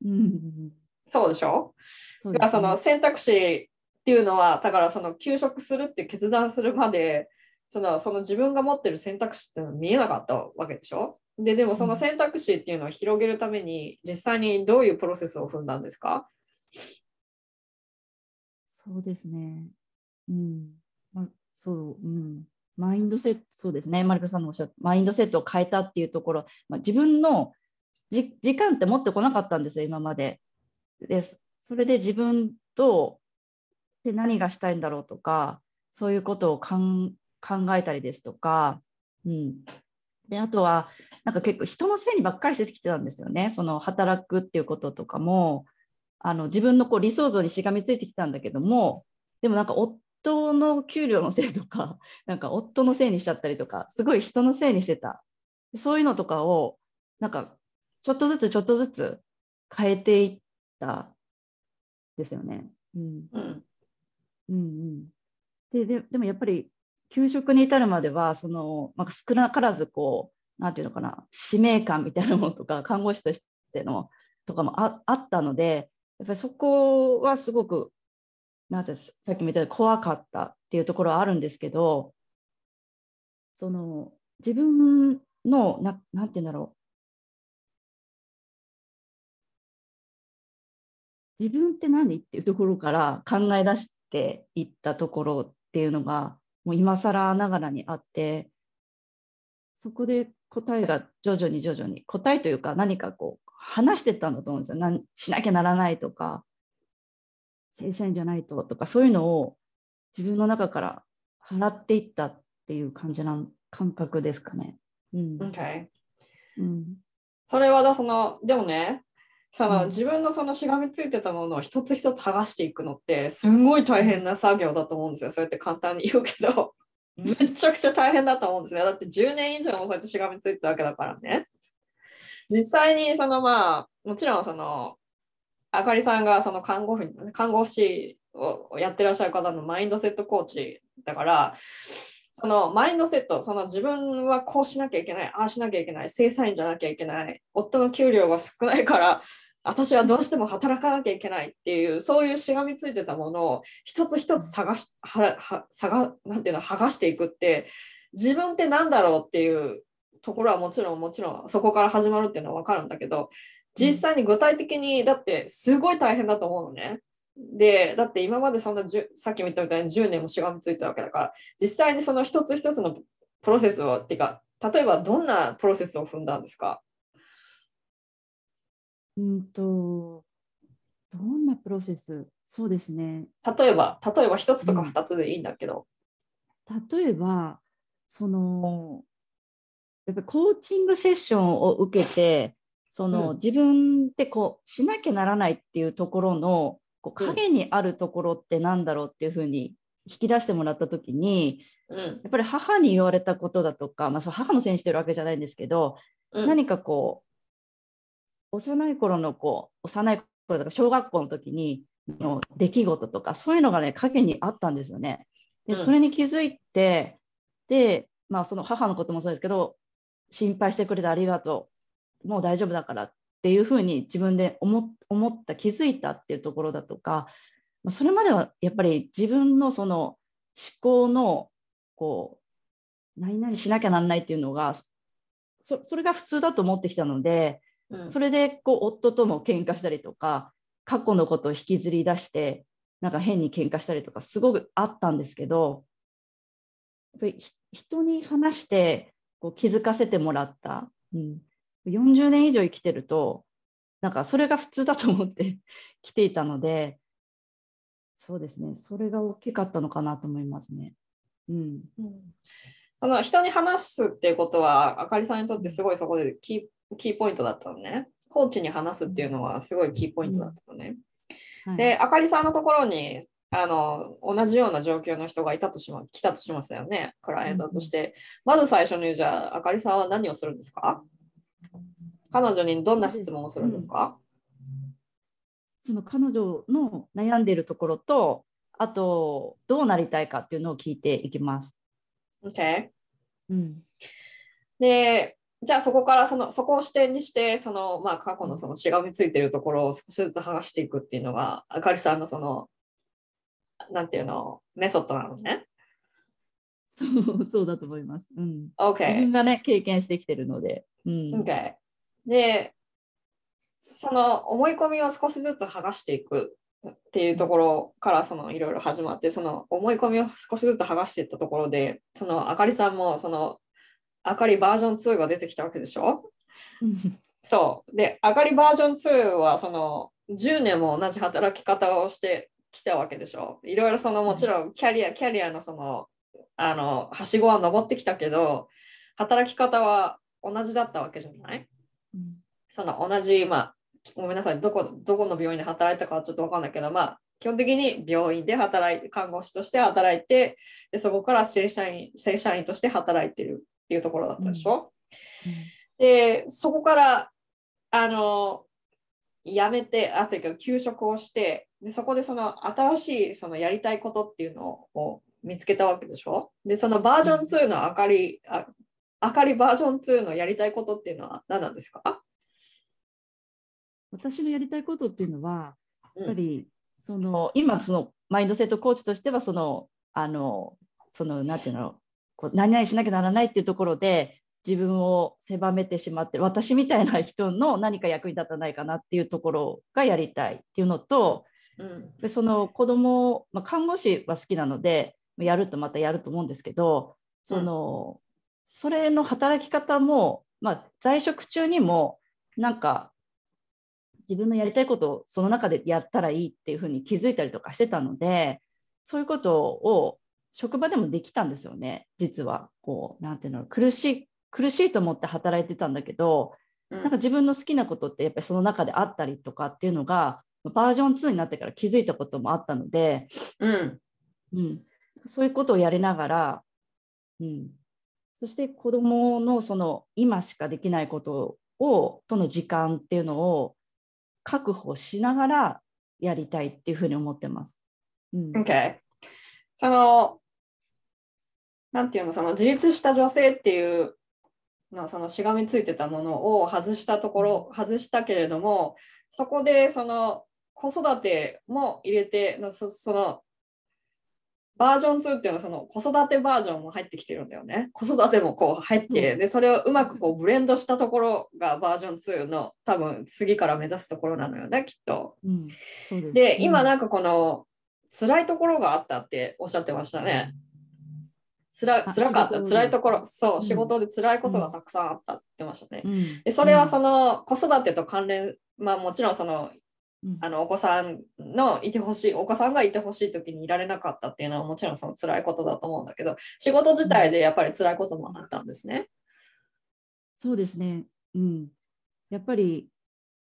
うんそうでしょ？そうだからその選択肢っていうのはだからその休職するって決断するまでそのその自分が持ってる選択肢っていうのは見えなかったわけでしょ？ででもその選択肢っていうのを広げるために実際にどういうプロセスを踏んだんですか？そうですね。うん。まあ、そう、うん。マインドセット、そうですね。マリコさんのおっしゃった、マインドセットを変えたっていうところ、まあ、自分のじ時間って持ってこなかったんですよ、今まで。で。それで自分とで何がしたいんだろうとか、そういうことを考えたりですとか、うん。で、あとは、なんか結構人のせいにばっかりしてきてたんですよね。その働くっていうこととかも、あの自分のこう理想像にしがみついてきたんだけどもでもなんか夫の給料のせいとか なんか夫のせいにしちゃったりとかすごい人のせいにしてたそういうのとかをなんかちょっとずつちょっとずつ変えていったですよね。うん。うん。うんうん、でででもやっぱり給食に至るまではその、まあ、少なからずこうなんていうのかな使命感みたいなものとか 看護師としてのとかもああったのでやっぱりそこはすごくなんていうんですさっきも言ったように怖かったっていうところはあるんですけどその自分のななんていうんだろ自分って何？っていうところから考え出していったところっていうのがもう今更ながらにあってそこで答えが徐々に徐々に答えというか何かこう話してったんだと思うんですよ。なんしなきゃならないとか正社員じゃないととかそういうのを自分の中から払っていったっていう感じな感覚ですかね。うん。OK うん。それはだそのでもねその、うん。自分のそのしがみついてたものを一つ一つ剥がしていくのってすんごい大変な作業だと思うんですよ。そうやって簡単に言うけど。めちゃくちゃ大変だと思うんですよ。だって10年以上もそうやってしがみついてたわけだからね。実際にそのまあもちろんそのあかりさんがその看護婦看護師をやってらっしゃる方のマインドセットコーチだからそのマインドセット、その自分はこうしなきゃいけない、ああしなきゃいけない、正社員じゃなきゃいけない、夫の給料が少ないから、私はどうしても働かなきゃいけないっていう、そういうしがみついてたものを一つ一つ探し、はは探なんていうの、剥がしていくって、自分って何だろうっていうところはもちろん、もちろんそこから始まるっていうのは分かるんだけど、実際に具体的に、だってすごい大変だと思うのね。で、だって今までそんな、さっきも言ったみたいに10年もしがみついてたわけだから、実際にその一つ一つのプロセスを、っていうか、例えばどんなプロセスを踏んだんですか？うんと、どんなプロセス？そうですね。例えば、例えば一つとかうん二つでいいんだけど。例えば、その、やっぱりコーチングセッションを受けて、その、うん自分でこうしなきゃならないっていうところのこううん影にあるところってなんだろうっていうふうに引き出してもらった時に、うん。やっぱり母に言われたことだとか、まあ、そう母のせいにしてるわけじゃないんですけど、うん、何かこう幼い頃のこう幼い頃とか小学校の時にの出来事とかそういうのがね影にあったんですよね。でうんそれに気づいてで、まあ、その母のこともそうですけど心配してくれてありがとうもう大丈夫だからっていうふうに自分で思っ思った気づいたっていうところだとかまあそれまではやっぱり自分のその思考のこう何々しなきゃなんないっていうのがそそれが普通だと思ってきたので、うんそれでこう夫とも喧嘩したりとか、過去のことを引きずり出して、なんか変に喧嘩したりとか、すごくあったんですけど、やっぱりひ人に話してこう気づかせてもらった、うん、40年以上生きてると、なんかそれが普通だと思って きていたので、そうですね、それが大きかったのかなと思いますね。うん、うん。その人に話すっていうことは、あかりさんにとってすごいそこでキーキーポイントだったのね。コーチに話すっていうのはすごいキーポイントだったのね。はいで、あかりさんのところにあの同じような状況の人がいたとしま来たとしますよね、クライアントとして。まず最初に、じゃあ、あかりさんは何をするんですか？彼女にどんな質問をするんですか、その彼女の悩んでいるところと、あと、どうなりたいかっていうのを聞いていきます。?OK。うん、で、じゃあそこからそのそこを視点にして、そのまあ過去のそのしがみついてるところを少しずつ剥がしていくっていうのが、あかりさんのその、なんていうの、メソッドなのね。そうそうだと思います。うん、自 OK 分。がね、経験してきてるので。うん、OK。で、その思い込みを少しずつ剥がしていくっていうところからそのいろいろ始まって、その思い込みを少しずつ剥がしていったところで、そのあかりさんもそのあかりバージョン2が出てきたわけでしょ？うん。そう。で、あかりバージョン2はその10年も同じ働き方をしてきたわけでしょ？いろいろそのもちろん。キャリア、キャリアのその、あの、はしごは登ってきたけど、働き方は同じだったわけじゃない？うん。その同じ、まあ、ごめんなさい、どこ、どこの病院で働いたかはちょっとわかんないけど、まあ、基本的に病院で働いて、看護師として働いて、でそこから正社員、正社員として働いてるっていうところだったでしょ、で、そこから、あの、辞めて、あ、というか、休職をして、で、そこでその新しいそのやりたいことっていうのを見つけたわけでしょ？で、そのバージョン2のあかり、ああかりバージョン2のやりたいことっていうのは何なんですか？私のやりたいことっていうのは、うん。やっぱりその今そのマインドセットコーチとしてはそのあのそのなんていうの？こう何々しなきゃならないっていうところで自分を狭めてしまって私みたいな人の何か役に立たないかなっていうところがやりたいっていうのとうん。でその子供、まあ、看護師は好きなのでやるとまたやると思うんですけどその、それの働き方も、まあ、在職中にもなんか自分のやりたいことをその中でやったらいいっていうふうに気づいたりとかしてたのでそういうことを職場でもできたんですよね。実は。こうなんていうの苦しい苦しいと思って働いてたんだけどうん。なんか自分の好きなことってやっぱりその中であったりとかっていうのがバージョン2になってから気づいたこともあったので、うん。うん、そういうことをやりながら、うん、そして子どものその今しかできないことをとの時間っていうのを確保しながらやりたいっていうふうに思ってます。うん。OK。その、なんていうの、その自立した女性っていうの、そのしがみついてたものを外したところ、外したけれども、そこでその子育ても入れて、そそのバージョン2っていうのはその子育てバージョンも入ってきてるんだよね。子育てもこう入って、うんで、それをうまくこうブレンドしたところがバージョン2の多分次から目指すところなのよね、きっと。うん、で今うんなんかこの辛いところがあったっておっしゃってましたね。つらあ辛かった、辛いところ、そう、うん仕事で辛いことがたくさんあったって言ってましたね。うんでそれはその子育てと関連、まあもちろんそのうんあのお子さんのいてほしい、お子さんがいてほしい時にいられなかったっていうのはもちろんその辛いことだと思うんだけど、仕事自体でやっぱり辛いこともあったんですね。そうですね。うん。やっぱり、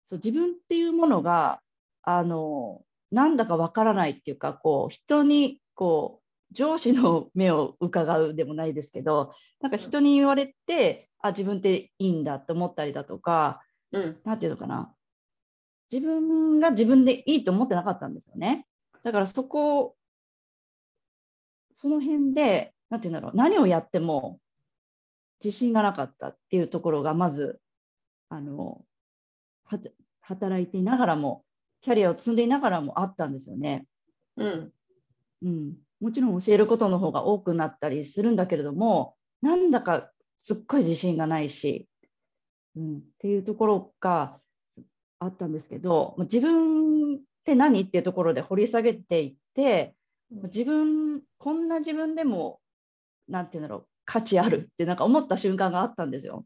そう、自分っていうものが、あの、なんだかわからないっていうか、こう、人に、こう、上司の目を伺うでもないですけど、なんか人に言われて、あ、自分っていいんだって思ったりだとか、うん、なんていうのかな。自分が自分でいいと思ってなかったんですよね。だからそこ、その辺で、なんていうんだろう、何をやっても自信がなかったっていうところが、まず、あの、働いていながらも、キャリアを積んでいながらもあったんですよね。うん、うん、もちろん教えることの方が多くなったりするんだけれども、なんだかすっごい自信がないし、うん、っていうところがあったんですけど、まあ自分って何っていうところで掘り下げていって、まあ自分、こんな自分でも、なんていうんだろう、価値あるってなんか思った瞬間があったんですよ。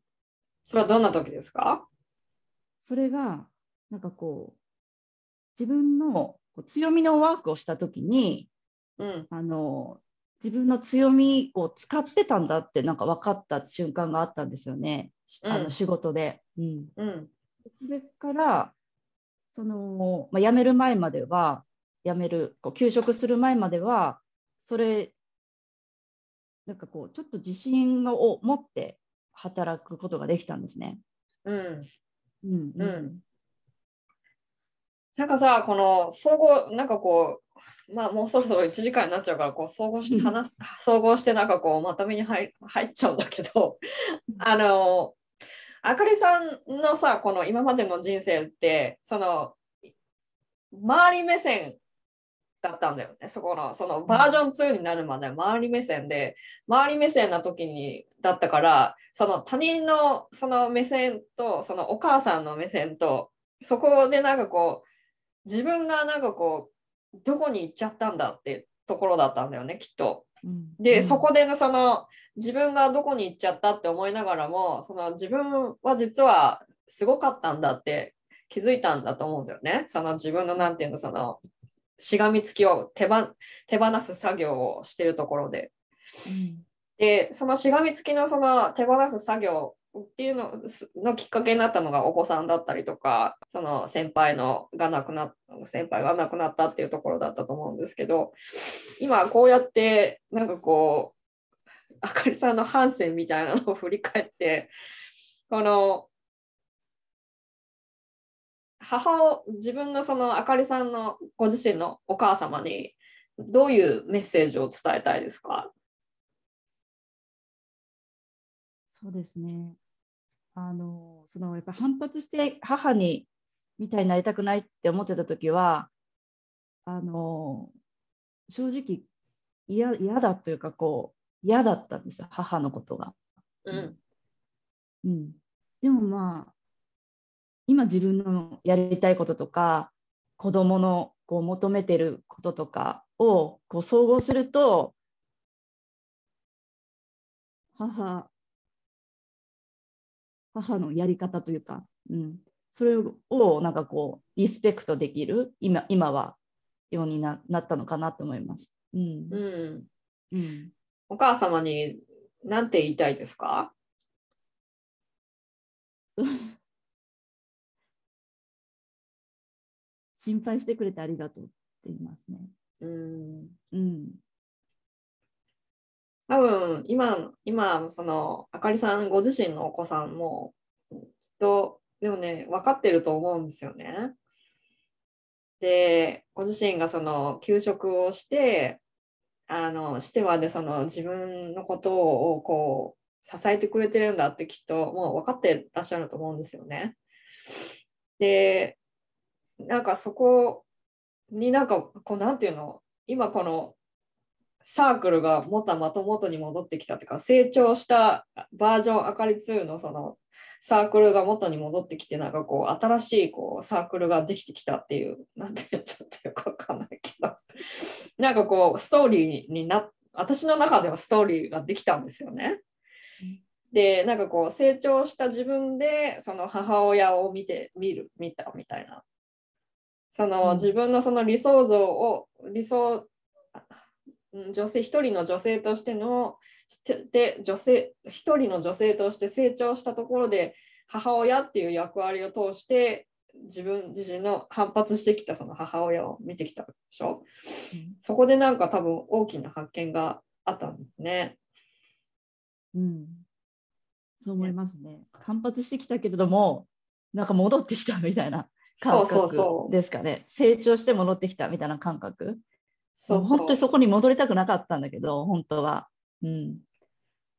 それはどんな時ですか？それが、なんかこう、自分の強みのワークをしたときに、うん、あの自分の強みを使ってたんだってなんか分かった瞬間があったんですよね、あうん。の仕事で。うん、うん、それからその、まあ、辞める前までは辞めるこう休職する前まではそれなんかこうちょっと自信を持って働くことができたんですね。うん。うん。うん。なんかさ、この総合、なんかこう、まあもうそろそろ1時間になっちゃうから、こう総合して話す、総合してなんかこうまとめに入入っちゃうんだけど、あの、あかりさんのさ、この今までの人生って、その、周り目線だったんだよね。そこの、そのバージョン2になるまで周り目線で、周り目線な時にだったから、その他人のその目線と、そのお母さんの目線と、そこでなんかこう、自分がなんかこう、どこに行っちゃったんだってところだったんだよね、きっと。うんで、うんそこでのその自分がどこに行っちゃったって思いながらも、その自分は実はすごかったんだって気づいたんだと思うんだよね。その自分のなんていうの、そのしがみつきを手ば手放す作業をしてるところで。うんで、そのしがみつきのその手放す作業っていうののきっかけになったのがお子さんだったりとか、その先輩のが亡くなっ先輩が亡くなったっていうところだったと思うんですけど、今こうやってなんかこう、あかりさんの反省みたいなのを振り返って、この母を自分のそのあかりさんのご自身のお母様にどういうメッセージを伝えたいですか？そうですね。あの、そのやっぱ反発して母にみたいになりたくないって思ってた時は、あの、正直嫌嫌だというか、こう、嫌だったんですよ、母のことが。うんうん。でもまあ、今自分のやりたいこととか、子供のこう求めてることとかをこう総合すると、母、母のやり方というか、うん、それをなんかこう、リスペクトできる、今今は、ようにななったのかなと思います。うん。うん。うん、お母様に何て言いたいですか？心配してくれてありがとうって言いますね。うん。うん。多分今、今、その、あかりさんご自身のお子さんも、きっと、でもね、分かってると思うんですよね。で、ご自身がその、休職をして、あのしてまでその自分のことをこう支えてくれてるんだってきっともう分かってらっしゃると思うんですよね。でなんかそこになんかこうなんていうの？今このサークルが元まと元に戻ってきたっていうか成長したバージョンあかり2のそのサークルが元に戻ってきてなんかこう新しいこうサークルができてきたっていうなんてちょっとよくわかんないけどなんかこうストーリーにな私の中ではストーリーができたんですよね。でなんかこう成長した自分でその母親を見て見る見たみたいなその、自分のその理想像を理想女性一人の女性としてので女性一人の女性として成長したところで母親っていう役割を通して自分自身の反発してきたその母親を見てきたでしょ、うん、そこでなんか多分大きな発見があったんですね。うん、そう思いますね。反発してきたけれどもなんか戻ってきたみたいな感覚ですかね。成長して戻ってきたみたいな感覚。そう本当にそこに戻りたくなかったんだけど本当は。うん、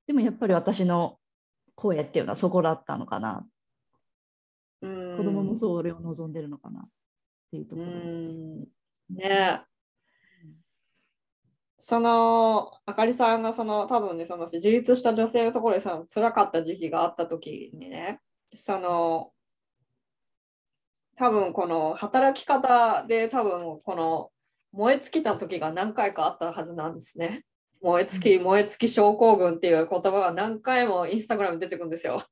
でもやっぱり私の声っていうのはそこだったのかな。うん子供もそれを望んでるのかなっていうところです。ねそのあかりさんがその多分ねその自立した女性のところでさ辛かった時期があった時にねその多分この働き方で多分この燃え尽きた時が何回かあったはずなんですね。燃え尽き、燃え尽き症候群っていう言葉が何回もインスタグラムに出てくるんですよ。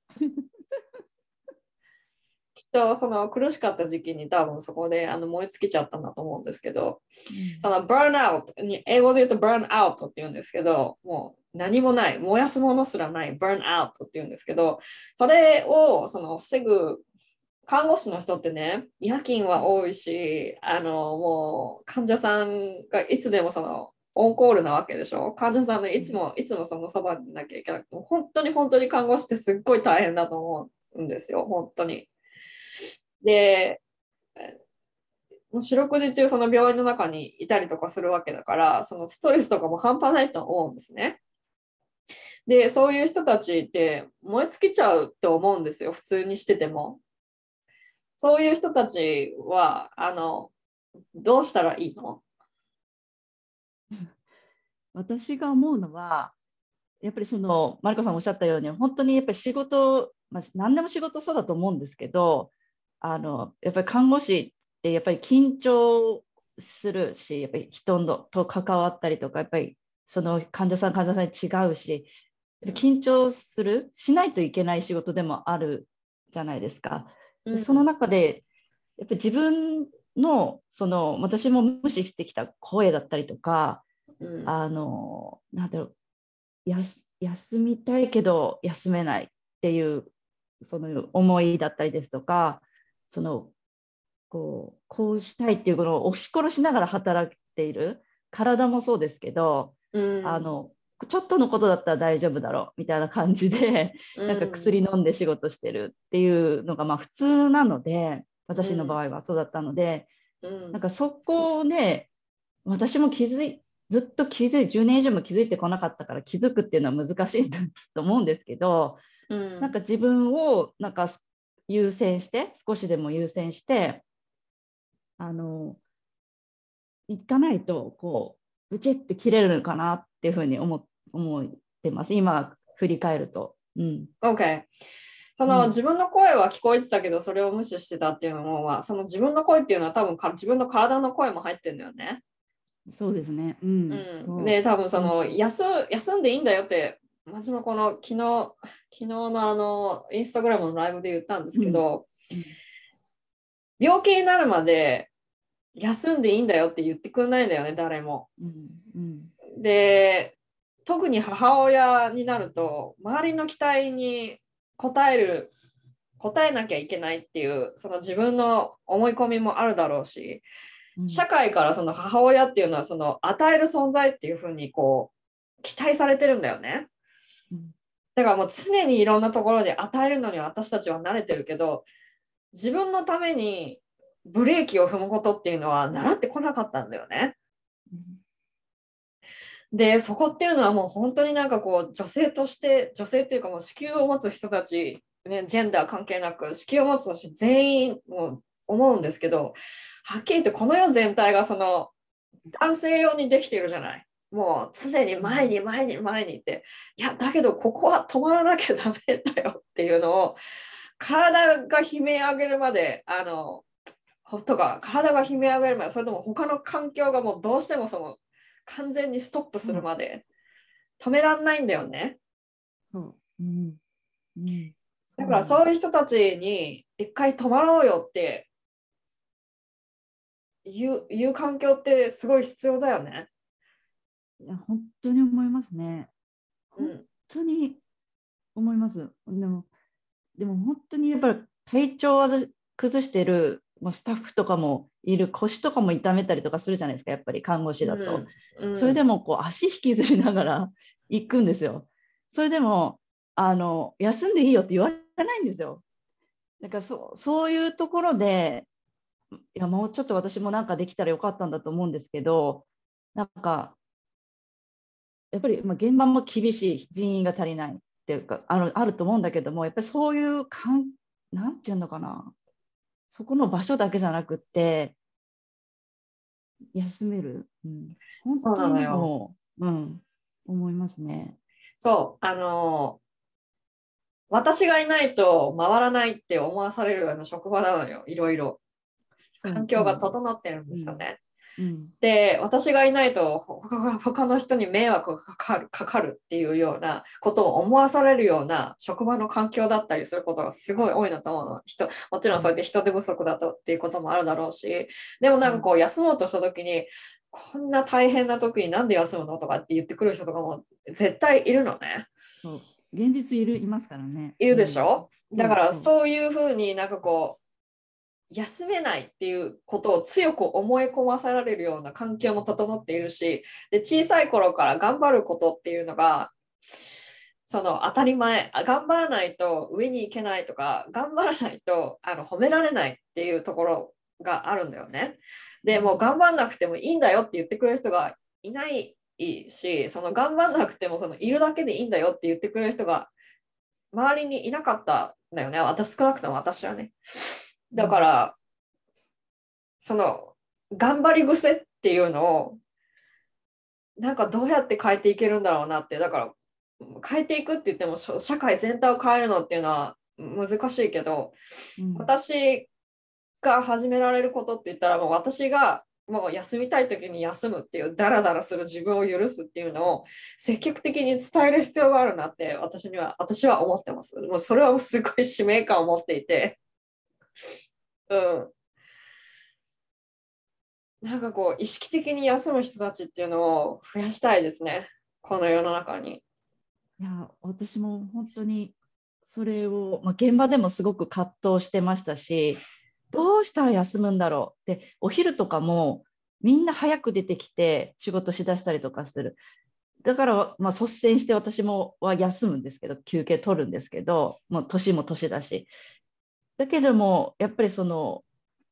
きっとその苦しかった時期に多分そこであの燃え尽きちゃったんだと思うんですけど、その burnout に英語で言うと burnout って言うんですけど、もう何もない、燃やすものすらない burnout って言うんですけど、それをその防ぐ看護師の人ってね、夜勤は多いし、あの、もう患者さんがいつでもその、オンコールなわけでしょ？患者さんのいつも、いつもそのそばにいなきゃいけなくて、本当に本当に看護師ってすっごい大変だと思うんですよ、本当に。で、四六時中その病院の中にいたりとかするわけだから、そのストレスとかも半端ないと思うんですね。で、そういう人たちって燃え尽きちゃうって思うんですよ、普通にしてても。そういう人たちは、あの、どうしたらいいの？私が思うのは、やっぱりその、マリコさんおっしゃったように、本当にやっぱり仕事、まあ、何でも仕事そうだと思うんですけど、あのやっぱり看護師ってやっぱり緊張するし、やっぱり人のと関わったりとか、やっぱりその患者さん、患者さんに違うし、緊張する、しないといけない仕事でもあるじゃないですか。でその中でやっぱり自分のその私も無視してきた声だったりとか、うん、あのなんだろう休みたいけど休めないっていうその思いだったりですとかそのこうこうしたいっていうこのを押し殺しながら働いている体もそうですけど、うん、あのちょっとのことだったら大丈夫だろうみたいな感じで、なんか薬飲んで仕事してるっていうのがまあ普通なので私の場合はそうだったので、うん、なんかそこをね私も気づいずっと気づい10年以上も気づいてこなかったから気づくっていうのは難しいと思うんですけど、うん、なんか自分をなんか優先して少しでも優先してあの行かないとこうブチって切れるのかなっていうふうに思思ってます。今振り返ると。うん、OK その、うん、自分の声は聞こえてたけどそれを無視してたっていうのも、その自分の声っていうのは多分自分の体の声も入ってるんだよね。そうですね。うん。うん、で多分その、休休んでいいんだよって私もこの昨日昨日のあのインスタグラムのライブで言ったんですけど、うん、病気になるまで休んでいいんだよって言ってくんないんだよね誰も。うんで特に母親になると周りの期待に応える答えなきゃいけないっていうその自分の思い込みもあるだろうし、社会からその母親っていうのはその与える存在っていうふうにこう期待されてるんだよね。だからもう常にいろんなところで与えるのに私たちは慣れてるけど自分のためにブレーキを踏むことっていうのは習ってこなかったんだよね。で、そこっていうのはもう本当になんかこう、女性として、女性っていうかもう子宮を持つ人たち、ね、ジェンダー関係なく、子宮を持つ人たち全員もう思うんですけど、はっきり言ってこの世全体がその男性用にできてるじゃない。もう常に前に前に前にって、いや、だけどここは止まらなきゃダメだよっていうのを、体が悲鳴上げるまで、あの、とか、体が悲鳴上げるまで、それとも他の環境がもうどうしてもその、完全にストップするまで止めらんないんだよね。そう。うん。うん。だからそういう人たちに一回止まろうよっていういう環境ってすごい必要だよね。いや本当に思いますね。本うん、当に思います。でも、でも本当にやっぱり体調を崩してるもうスタッフとかもいる、腰とかも痛めたりとかするじゃないですか、やっぱり看護師だと。うんそれでもこう足引きずりながら 行くんですよ。それでもあの休んでいいよって言われないんですよ。だからそそういうところでいやもうちょっと私もなんかできたらよかったんだと思うんですけどなんかやっぱりまあ現場も厳しい人員が足りないっていうかあるあると思うんだけどもやっぱりそういうかんなんていうのかなそこの場所だけじゃなくって休める、うん、本そうな当にもう、うん、思いますね。そう、あのー私がいないと回らないって思わされるような職場なのよ、いろいろ。環境が整ってるんですよね。うんで、私がいないと 他の人に迷惑がかかるかかるっていうようなことを思わされるような職場の環境だったりすることがすごい多いなと思うの。人もちろんそうやって人手不足だとっていうこともあるだろうし、でもなんかこう休もうとした時に、こんな大変な時になんで休むのとかって言ってくる人とかも絶対いるのね。そう現実いるいますからね。いるでしょ、うんだからそうそういうふうになんかこう休めないっていうことを強く思い込まされるような環境も整っているしで小さい頃から頑張ることっていうのがその当たり前頑張らないと上に行けないとか頑張らないとあの褒められないっていうところがあるんだよね。でもう頑張んなくてもいいんだよって言ってくれる人がいないしその頑張んなくてもそのいるだけでいいんだよって言ってくれる人が周りにいなかったんだよね。私少なくとも私はね。だから、その頑張り癖っていうのをなんかどうやって変えていけるんだろうなってだから変えていくって言っても社会全体を変えるのっていうのは難しいけどうん私が始められることって言ったらもう私がもう休みたい時に休むっていうダラダラする自分を許すっていうのを積極的に伝える必要があるなって私には私は思ってます。もうそれはもうすごい使命感を持っていて、うん。なんかこう意識的に休む人たちっていうのを増やしたいですね。この世の中に。いや私も本当にそれを、まあ、現場でもすごく葛藤してましたしどうしたら休むんだろうでお昼とかもみんな早く出てきて仕事しだしたりとかするだから、まあ、率先して私もは休むんですけど休憩取るんですけどもう年も年だしだけどもやっぱりその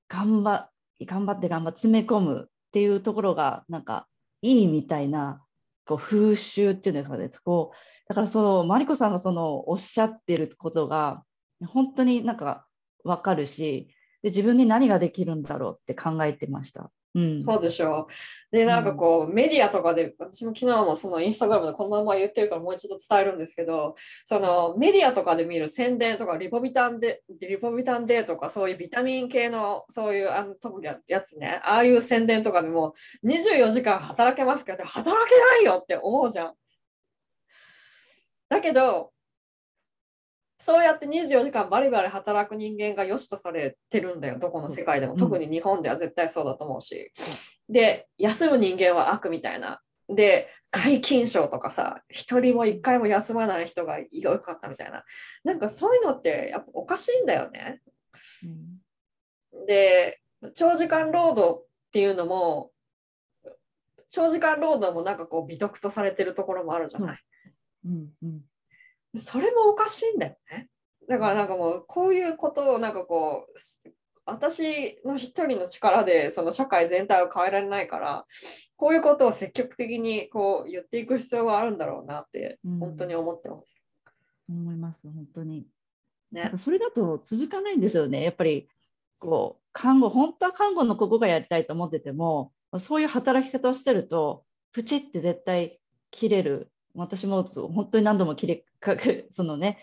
頑張頑張って頑張って詰め込むっていうところがなんかいいみたいなこう風習っていうんですかねこうだからそのマリコさんがそのおっしゃってることが本当になんか分かるしで自分に何ができるんだろうって考えてました。うん、そうでしょう。で、なんかこう、メディアとかで、私も昨日もそのインスタグラムでこのまま言ってるからもう一度伝えるんですけど、そのメディアとかで見る宣伝とか、リポビタンで、リポビタンデーとか、そういうビタミン系の、そういうあのとややつね、ああいう宣伝とかでも、24時間働けますかって、働けないよって思うじゃん。だけど、そうやって24時間バリバリ働く人間が良しとされてるんだよ、どこの世界でも。うん特に日本では絶対そうだと思うし。で、休む人間は悪みたいな。で、皆勤賞とかさ、一人も一回も休まない人が良かったみたいな。なんかそういうのってやっぱおかしいんだよね。うんで、長時間労働っていうのも、長時間労働もなんかこう美徳とされてるところもあるじゃない。うんうんそれもおかしいんだよね。だからなんかもうこういうことをなんかこう私の一人の力でその社会全体を変えられないからこういうことを積極的にこう言っていく必要があるんだろうなってうん本当に思ってます。思います、本当に。ね、それだと続かないんですよね。やっぱりこう看護、本当は看護のここがやりたいと思ってても、そういう働き方をしてると、プチって絶対切れる。私も本当に何度も切れかけ、そのね、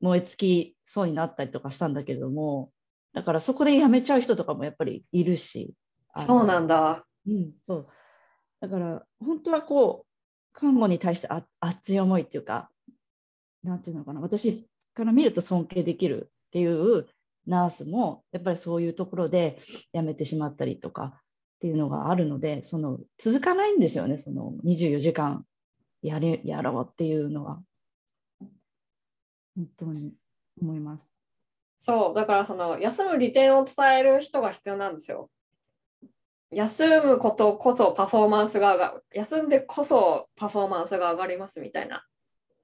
燃え尽きそうになったりとかしたんだけれども、だからそこで辞めちゃう人とかもやっぱりいるし。そうなんだ。うん、そう。だから、本当はこう、看護に対してあ熱い思いっていうか、なんていうのかな、私から見ると尊敬できるっていうナースも、やっぱりそういうところで辞めてしまったりとかっていうのがあるので、その続かないんですよね、その24時間やれやろうっていうのは。本当に思います。そう、だからその休む利点を伝える人が必要なんですよ。休むことこそパフォーマンスが上がる。休んでこそパフォーマンスが上がりますみたいな。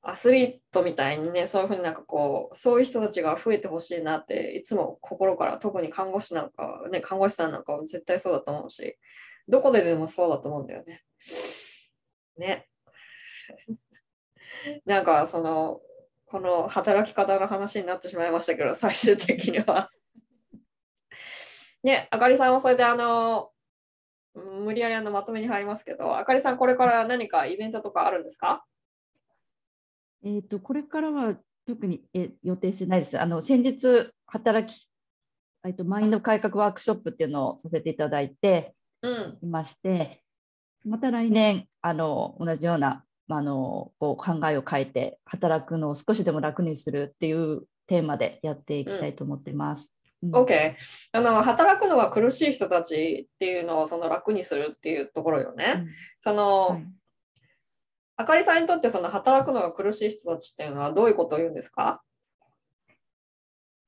アスリートみたいにね、そういうふうになんかこう、そういう人たちが増えてほしいなって、いつも心から、特に看護師なんか、ね、看護師さんなんかは絶対そうだと思うし、どこででもそうだと思うんだよね。ね。なんかその、この働き方の話になってしまいましたけど、最終的には。ね、あかりさんはそれであの、無理やりあのまとめに入りますけど、あかりさん、これから何かイベントとかあるんですか？えっ、と、これからは特にえ予定してないです。あの、先日、働き、えっと、マインド改革ワークショップっていうのをさせていただいてうん。いまして、また来年、あの、同じような、まああの、こう考えを変えて、働くのを少しでも楽にするっていうテーマでやっていきたいと思ってます。うん OK。あの、働くのが苦しい人たちっていうのをその楽にするっていうところよね。うんその、はいあかりさんにとってその働くのが苦しい人たちっていうのはどういうことを言うんですか？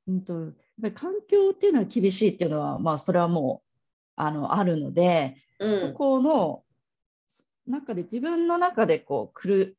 うんと、やっぱり環境っていうのは厳しいっていうのは、まあ、それはもう、あの、あるので、そうん。この中で自分の中でこう苦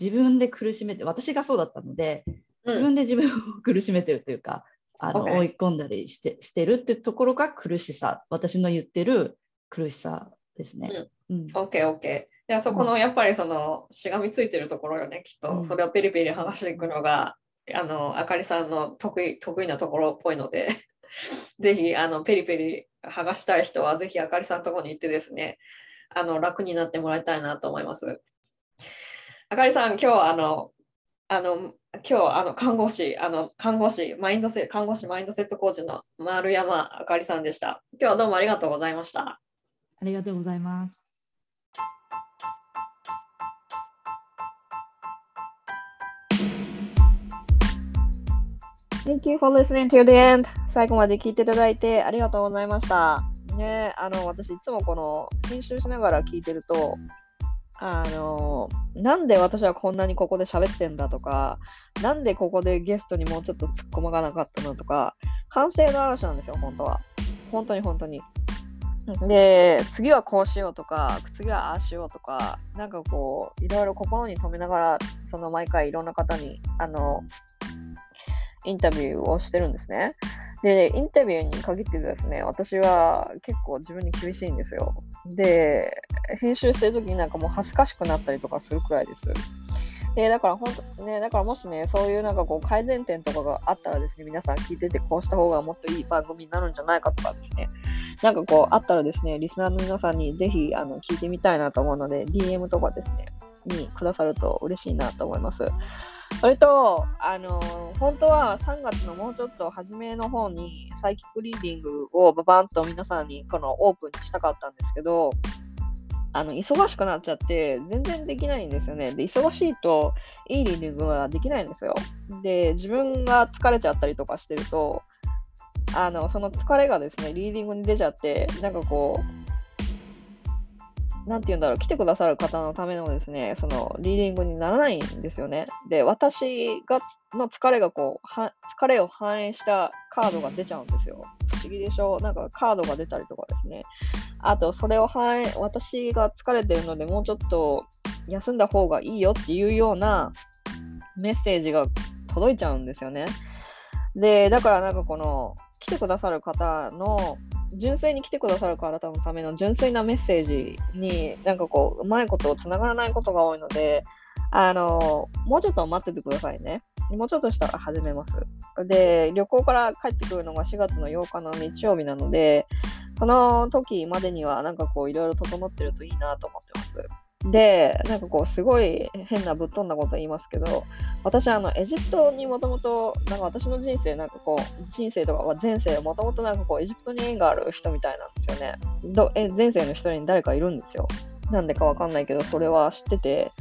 自分で苦しめて私がそうだったので自うん、分で自分を苦しめてるというか、あの OK 追い込んだりしてしてるっていうところが苦しさ私の言ってる苦しさですね。うん、OK、OK。いや、そこのやっぱりそのしがみついてるところよね、きっと。うんそれをペリペリ話していくのが、あの、あかりさんの得意得意なところっぽいので、ぜひ、あの、ペリペリ剥がしたい人は、ぜひあかりさんのところに行ってですね、あの、楽になってもらいたいなと思います。あかりさん、今日はあの、あの、今日、あの、看護師、あの、看護師、マインドセ看護師マインドセットコーチの丸山あかりさんでした。今日はどうもありがとうございました。ありがとうございます。Thank you for listening to the end. 最後まで聞いていただいてありがとうございました。ね、あの私いつもこの編集しながら聞いてると、あのなんで私はこんなにここで喋ってんだとか、なんでここでゲストにもうちょっと突っ込まなかったのとか、反省の嵐なんですよ、本当は。本当に本当に。で、次はこうしようとか、次はああしようとか、なんかこう、いろいろ心に留めながら、その毎回いろんな方に、あの、インタビューをしてるんですね。で、インタビューに限ってですね、私は結構自分に厳しいんですよ。で、編集してる時になんかもう恥ずかしくなったりとかするくらいです。で、だから本当ね、だからもしね、そういうなんかこう改善点とかがあったらですね、皆さん聞いててこうした方がもっといい番組になるんじゃないかとかですね、なんかこうあったらですね、リスナーの皆さんにぜひあの聞いてみたいなと思うので、DM とかですね、にくださると嬉しいなと思います。それと、あの本当は3月のもうちょっと初めの方にサイキックリーディングをババンと皆さんにこのオープンにしたかったんですけど、あの忙しくなっちゃって全然できないんですよね。で、忙しいといいリーディングはできないんですよ。で、自分が疲れちゃったりとかしてると、あのその疲れがですね、リーディングに出ちゃって、なんかこう、なんて言うんだろう、来てくださる方のためのですね、そのリーディングにならないんですよね。で、私がの疲れがこうは、疲れを反映したカードが出ちゃうんですよ。不思議でしょ？なんかカードが出たりとかですね。あと、それを反映、私が疲れてるので、もうちょっと休んだ方がいいよっていうようなメッセージが届いちゃうんですよね。で、だからなんかこの、来てくださる方の純粋に来てくださる方のための純粋なメッセージになんかこううまいことつながらないことが多いのであのもうちょっと待っててくださいね。もうちょっとしたら始めます。で、旅行から帰ってくるのが4月の8日の日曜日なので、その時までにはなんかこういろいろ整ってるといいなと思ってます。で、なんかこう、すごい変なぶっ飛んだこと言いますけど、私、あの、エジプトにもともと、なんか私の人生、なんかこう、人生とかは前世、もともとなんかこう、エジプトに縁がある人みたいなんですよね。どえ前世の人に誰かいるんですよ。なんでかわかんないけど、それは知ってて。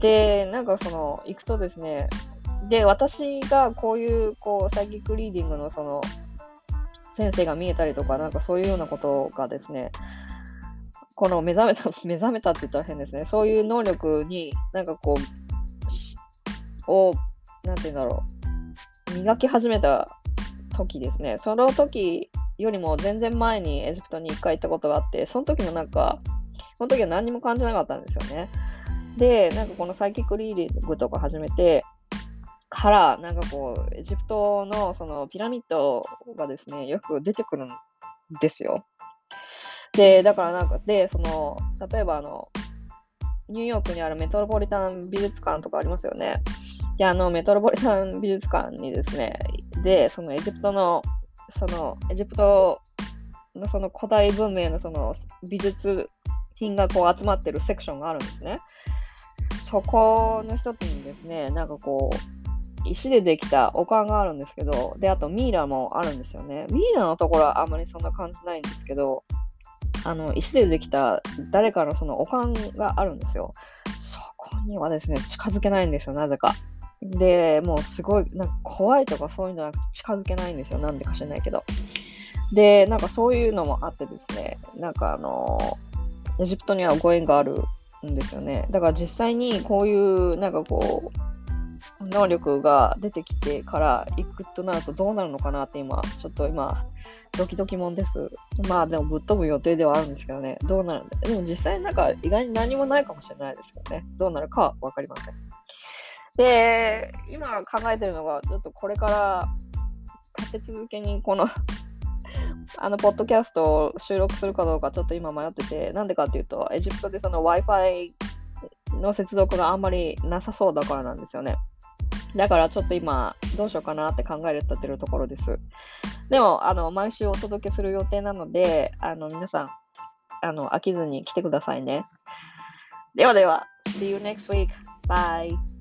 で、なんかその、行くとですね、で、私がこういう、こう、サイキックリーディングのその、先生が見えたりとか、なんかそういうようなことがですね、この目覚めた、目覚めたって言ったら変ですね。そういう能力になんかこう、を、なんて言うんだろう、磨き始めた時ですね。その時よりも全然前にエジプトに一回行ったことがあって、その時もなんか、その時は何にも感じなかったんですよね。で、なんかこのサイキックリーディングとか始めて、から、なんかこう、エジプトのそのピラミッドがですね、よく出てくるんですよ。で、だからなんか、で、その、例えばあの、ニューヨークにあるメトロポリタン美術館とかありますよね。で、あの、メトロポリタン美術館にですね、で、そのエジプトの、その、エジプトのその古代文明のその美術品がこう集まってるセクションがあるんですね。そこの一つにですね、なんかこう、石でできた丘があるんですけど、で、あとミイラもあるんですよね。ミイラのところはあまりそんな感じないんですけど、あの石でできた誰かのそのおかんがあるんですよ。そこにはですね、近づけないんですよ、なぜか。で、もうすごい、なんか怖いとかそういうのは近づけないんですよ、なんでか知らないけど。で、なんかそういうのもあってですね、なんかあの、エジプトにはご縁があるんですよね。だから実際にこういう、なんかこう、能力が出てきてから行くとなるとどうなるのかなって今、ちょっと今、ドキドキもんです。まあでもぶっ飛ぶ予定ではあるんですけどね、どうなるんだでも実際なんか意外に何もないかもしれないですけどね、どうなるかはわかりません。で、今考えてるのが、ちょっとこれから立て続けにこの あの、ポッドキャストを収録するかどうかちょっと今迷ってて、なんでかっていうと、エジプトでその Wi-Fi の接続があんまりなさそうだからなんですよね。だからちょっと今、どうしようかなって考えてるところです。でも、あの、毎週お届けする予定なので、あの、皆さん、あの、飽きずに来てくださいね。ではでは、See you next week. Bye.